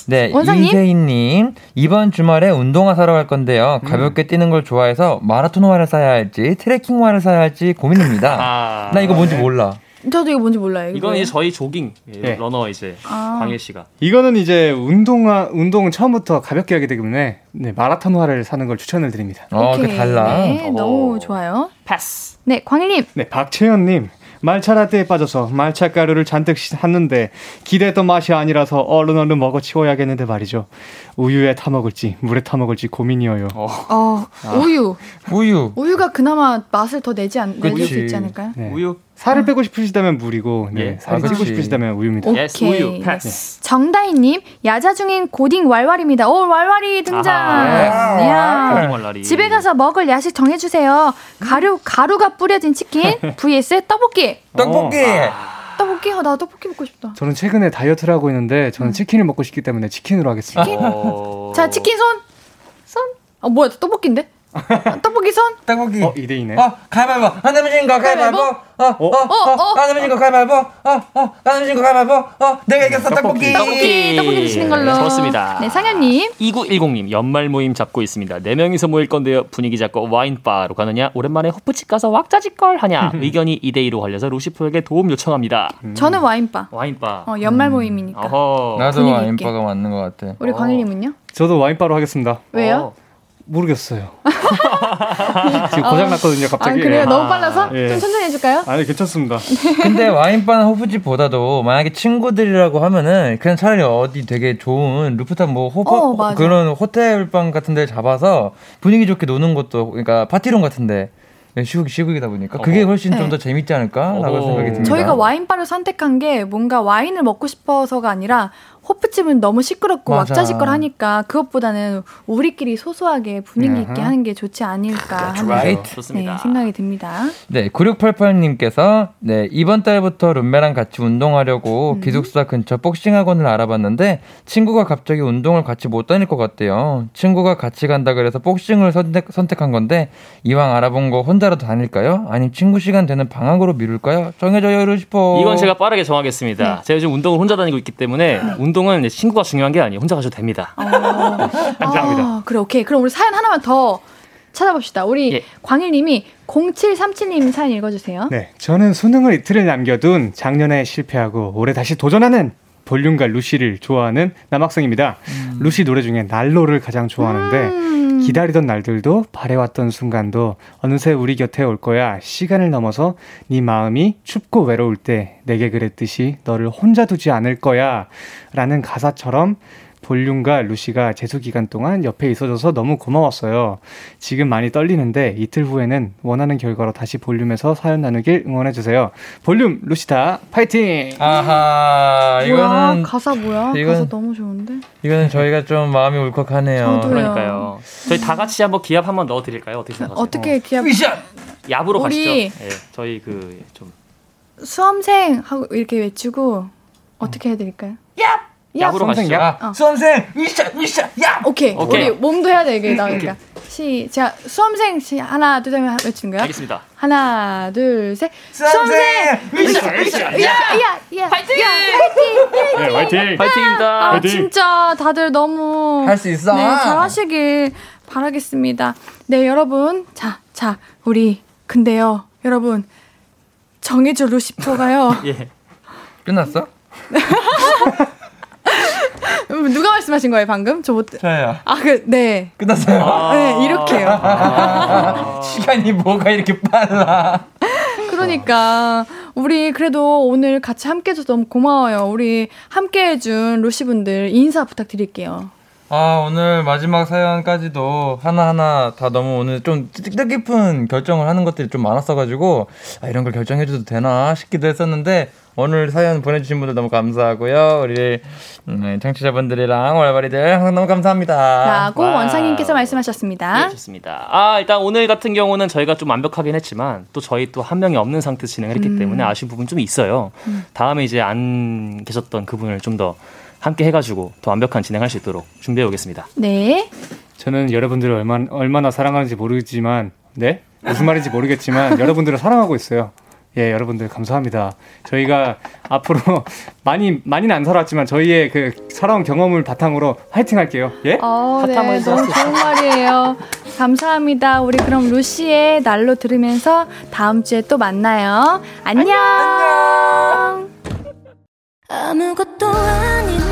네, 원상님? 이세희님. 이번 주말에 운동화 사러 갈 건데요. 음. 가볍게 뛰는 걸 좋아해서 마라톤화를 사야 할지, 트레킹화를 사야 할지 고민입니다. 아. 나 이거 뭔지 몰라. 저도 이거 뭔지 몰라요. 이건 이제 저희 조깅 네. 러너 이제 아. 광일 씨가. 이거는 이제 운동화 운동은 처음부터 가볍게 하기 때문에 네, 마라톤화를 사는 걸 추천을 드립니다. 어, 그 달라. 네, 너무 좋아요. 패스. 네, 광일님. 네, 박채연님. 말차 라떼에 빠져서 말차 가루를 잔뜩 샀는데 기대했던 맛이 아니라서 얼른 얼른 먹어 치워야겠는데 말이죠. 우유에 타 먹을지 물에 타 먹을지 고민이어요. 어, 어 아. 우유. 우유. 우유가 그나마 맛을 더 내지 않, 내줄 수 있지 않을까요? 네. 우유. 살을 빼고 싶으시다면 물이고 네, 예. 살이 아, 찌고 싶으시다면 우유입니다. 오케이. Yes, 우유 패스. 네. 정다희님 야자 중인 고딩 왈왈입니다. 오 왈왈이 등장. 아, 고딩 왈왈이. 집에 가서 먹을 야식 정해주세요. 가루 가루가 뿌려진 치킨 vs 떡볶이. 떡볶이. 떡볶이? 아, 나 떡볶이 먹고 싶다. 저는 최근에 다이어트를 하고 있는데 저는 음. 치킨을 먹고 싶기 때문에 치킨으로 하겠습니다. 치킨? 어... 자 치킨 손. 손? 아 뭐야 떡볶인데? 떡볶이 손? 떡볶이. 어, 2대2네. 어, 가위바위보. 안 되면 진거 가위바위보. 어, 어, 어, 어, 진거 가위바위보. 어, 어, 안 되면 진거 가위바위보. 어, 내가 이겼어, 떡볶이. 떡볶이. 떡볶이 드시는 걸로. 좋습니다. 네, 상현님. 2910님, 연말 모임 잡고 있습니다. 4명이서 모일 건데요. 분위기 잡고 와인바로 가느냐, 오랜만에 호프집 가서 왁자지껄 하냐. 의견이 2대2로 갈려서 루시프에게 도움 요청합니다. 음. 저는 와인바. 와인바. 어, 연말 모임이니까. 어허. 나도 와인바가 맞는 것 같아. 우리 광일님은요? 저도 와인바로 하겠습니다. 왜요? 어. 모르겠어요. 지금 고장 났거든요, 갑자기. 아, 그래요? 너무 빨라서? 예. 좀 천천히 해줄까요? 아니, 괜찮습니다. 근데 와인바나 호프집보다도 만약에 친구들이라고 하면은 그냥 차라리 어디 되게 좋은 루프탑 뭐 호퍼 어, 그런 호텔방 같은 데 잡아서 분위기 좋게 노는 것도 그러니까 파티룸 같은데 시국 시국이다 보니까 그게 훨씬 네. 좀더 재밌지 않을까라고 생각이 듭니다. 저희가 와인바를 선택한 게 뭔가 와인을 먹고 싶어서가 아니라 호프집은 너무 시끄럽고 왁자지껄하니까 그것보다는 우리끼리 소소하게 분위기 있게 uh-huh. 하는 게 좋지 않을까 하는 네, 생각이 듭니다. 네, 9688님께서 네, 이번 달부터 룸메랑 같이 운동하려고 음. 기숙사 근처 복싱 학원을 알아봤는데 친구가 갑자기 운동을 같이 못 다닐 것 같대요. 친구가 같이 간다 그래서 복싱을 선택, 선택한 건데 이왕 알아본 거 혼자라도 다닐까요? 아니면 친구 시간 되는 방학으로 미룰까요? 정해져요, 싶어. 이건 제가 빠르게 정하겠습니다. 네. 제가 요즘 운동을 혼자 다니고 있기 때문에 네. 운동은 친구가 중요한 게 아니에요. 혼자 가셔도 됩니다. 어. 감사합니다. 아, 그래, 오케이. 그럼 우리 사연 하나만 더 찾아봅시다. 우리 예. 광일님이 0737님 사연 읽어주세요. 네, 저는 수능을 이틀을 남겨둔 작년에 실패하고 올해 다시 도전하는 볼륨과 루시를 좋아하는 남학생입니다. 음. 루시 노래 중에 난로를 가장 좋아하는데 음. 기다리던 날들도 바래왔던 순간도 어느새 우리 곁에 올 거야. 시간을 넘어서 네 마음이 춥고 외로울 때 내게 그랬듯이 너를 혼자 두지 않을 거야. 라는 가사처럼 볼륨과 루시가 재수 기간 동안 옆에 있어줘서 너무 고마웠어요. 지금 많이 떨리는데 이틀 후에는 원하는 결과로 다시 볼륨에서 사연 나누길 응원해주세요. 볼륨 루시다 파이팅! 아하 이거는 가사 뭐야? 이건, 가사 너무 좋은데? 이거는 저희가 좀 마음이 울컥하네요. 저도요. 그러니까요. 저희 다 같이 한번 기합 한번 넣어드릴까요? 어떻게 생각하세요? 어떻게 기합? 야부로 가시죠. 네, 저희 그 좀 수험생 하고 이렇게 외치고 어떻게 해드릴까요? 야! 야. 야구로 가시죠. 야. 어. 수험생 미샤 미샤 야. 오케이. 오케이. 우리 몸도 해야 돼 이게 나오니까. 시작. 수험생 시 하나 둘셋 외치는 거야. 알겠습니다. 하나 둘 셋. 수험생 미샤 미샤 야. 야, 야. 파이팅! 야, 파이팅! 네, 파이팅! 파이팅입니다. 아, 파이팅. 진짜 다들 너무 할 수 있어. 네, 잘하시길 바라겠습니다. 네, 여러분. 자, 자, 우리 근데요. 여러분. 정해줘 루시퍼가요. 예. 끝났어? 누가 말씀하신 거예요 방금? 저 못. 저요. 아그 네. 끝났어요. 아~ 네 이렇게요. 아~ 시간이 뭐가 이렇게 빨라? 그러니까 우리 그래도 오늘 같이 함께 해줘서 너무 고마워요. 우리 함께 해준 루시분들 인사 부탁드릴게요. 아, 오늘 마지막 사연까지도 하나하나 다 너무 오늘 좀 뜻깊은 결정을 하는 것들이 좀 많았어가지고, 아, 이런 걸 결정해줘도 되나 싶기도 했었는데, 오늘 사연 보내주신 분들 너무 감사하고요. 우리 음, 청취자분들이랑 월바리들 항상 너무 감사합니다. 자, 고 원상님께서 말씀하셨습니다. 네, 좋습니다. 아, 일단 오늘 같은 경우는 저희가 좀 완벽하긴 했지만, 또 저희 또 한 명이 없는 상태에서 진행을 했기 음. 때문에 아쉬운 부분 좀 있어요. 음. 다음에 이제 안 계셨던 그분을 좀더 함께 해가지고 더 완벽한 진행할 수 있도록 준비해 오겠습니다. 네. 저는 여러분들을 얼마, 얼마나 사랑하는지 모르지만, 네? 무슨 말인지 모르겠지만, 여러분들을 사랑하고 있어요. 예, 여러분들 감사합니다. 저희가 앞으로 많이 많이는 안 살았지만 저희의 그 살아온 경험을 바탕으로 화이팅 할게요. 예? 어, 네, 너무 좋은 말이에요. 감사합니다. 우리 그럼 루시의 날로 들으면서 다음 주에 또 만나요. 안녕. 안녕.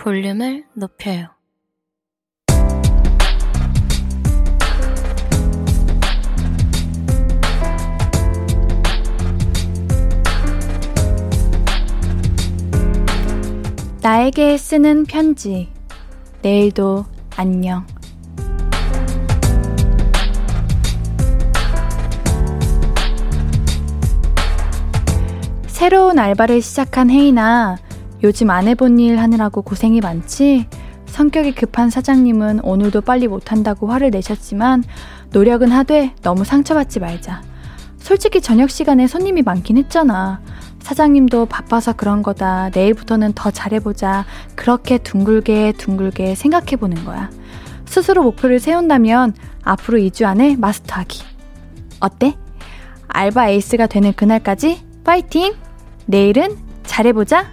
볼륨을 높여요. 나에게 쓰는 편지. 내일도 안녕. 새로운 알바를 시작한 혜인아. 요즘 안 해본 일 하느라고 고생이 많지? 성격이 급한 사장님은 오늘도 빨리 못한다고 화를 내셨지만 노력은 하되 너무 상처받지 말자. 솔직히 저녁 시간에 손님이 많긴 했잖아. 사장님도 바빠서 그런 거다. 내일부터는 더 잘해보자. 그렇게 둥글게 둥글게 생각해보는 거야. 스스로 목표를 세운다면 앞으로 2주 안에 마스터하기. 어때? 알바 에이스가 되는 그날까지 파이팅! 내일은 잘해보자.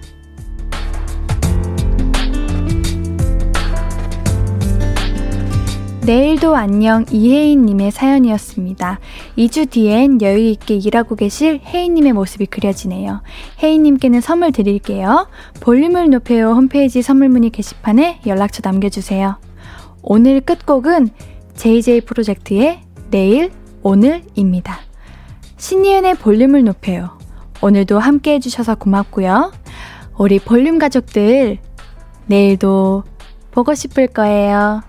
내일도 안녕 이혜인님의 사연이었습니다. 2주 뒤엔 여유있게 일하고 계실 혜인님의 모습이 그려지네요. 혜인님께는 선물 드릴게요. 볼륨을 높여요 홈페이지 선물 문의 게시판에 연락처 남겨주세요. 오늘 끝곡은 JJ 프로젝트의 내일, 오늘입니다. 신이은의 볼륨을 높여요. 오늘도 함께 해주셔서 고맙고요. 우리 볼륨 가족들, 내일도 보고 싶을 거예요.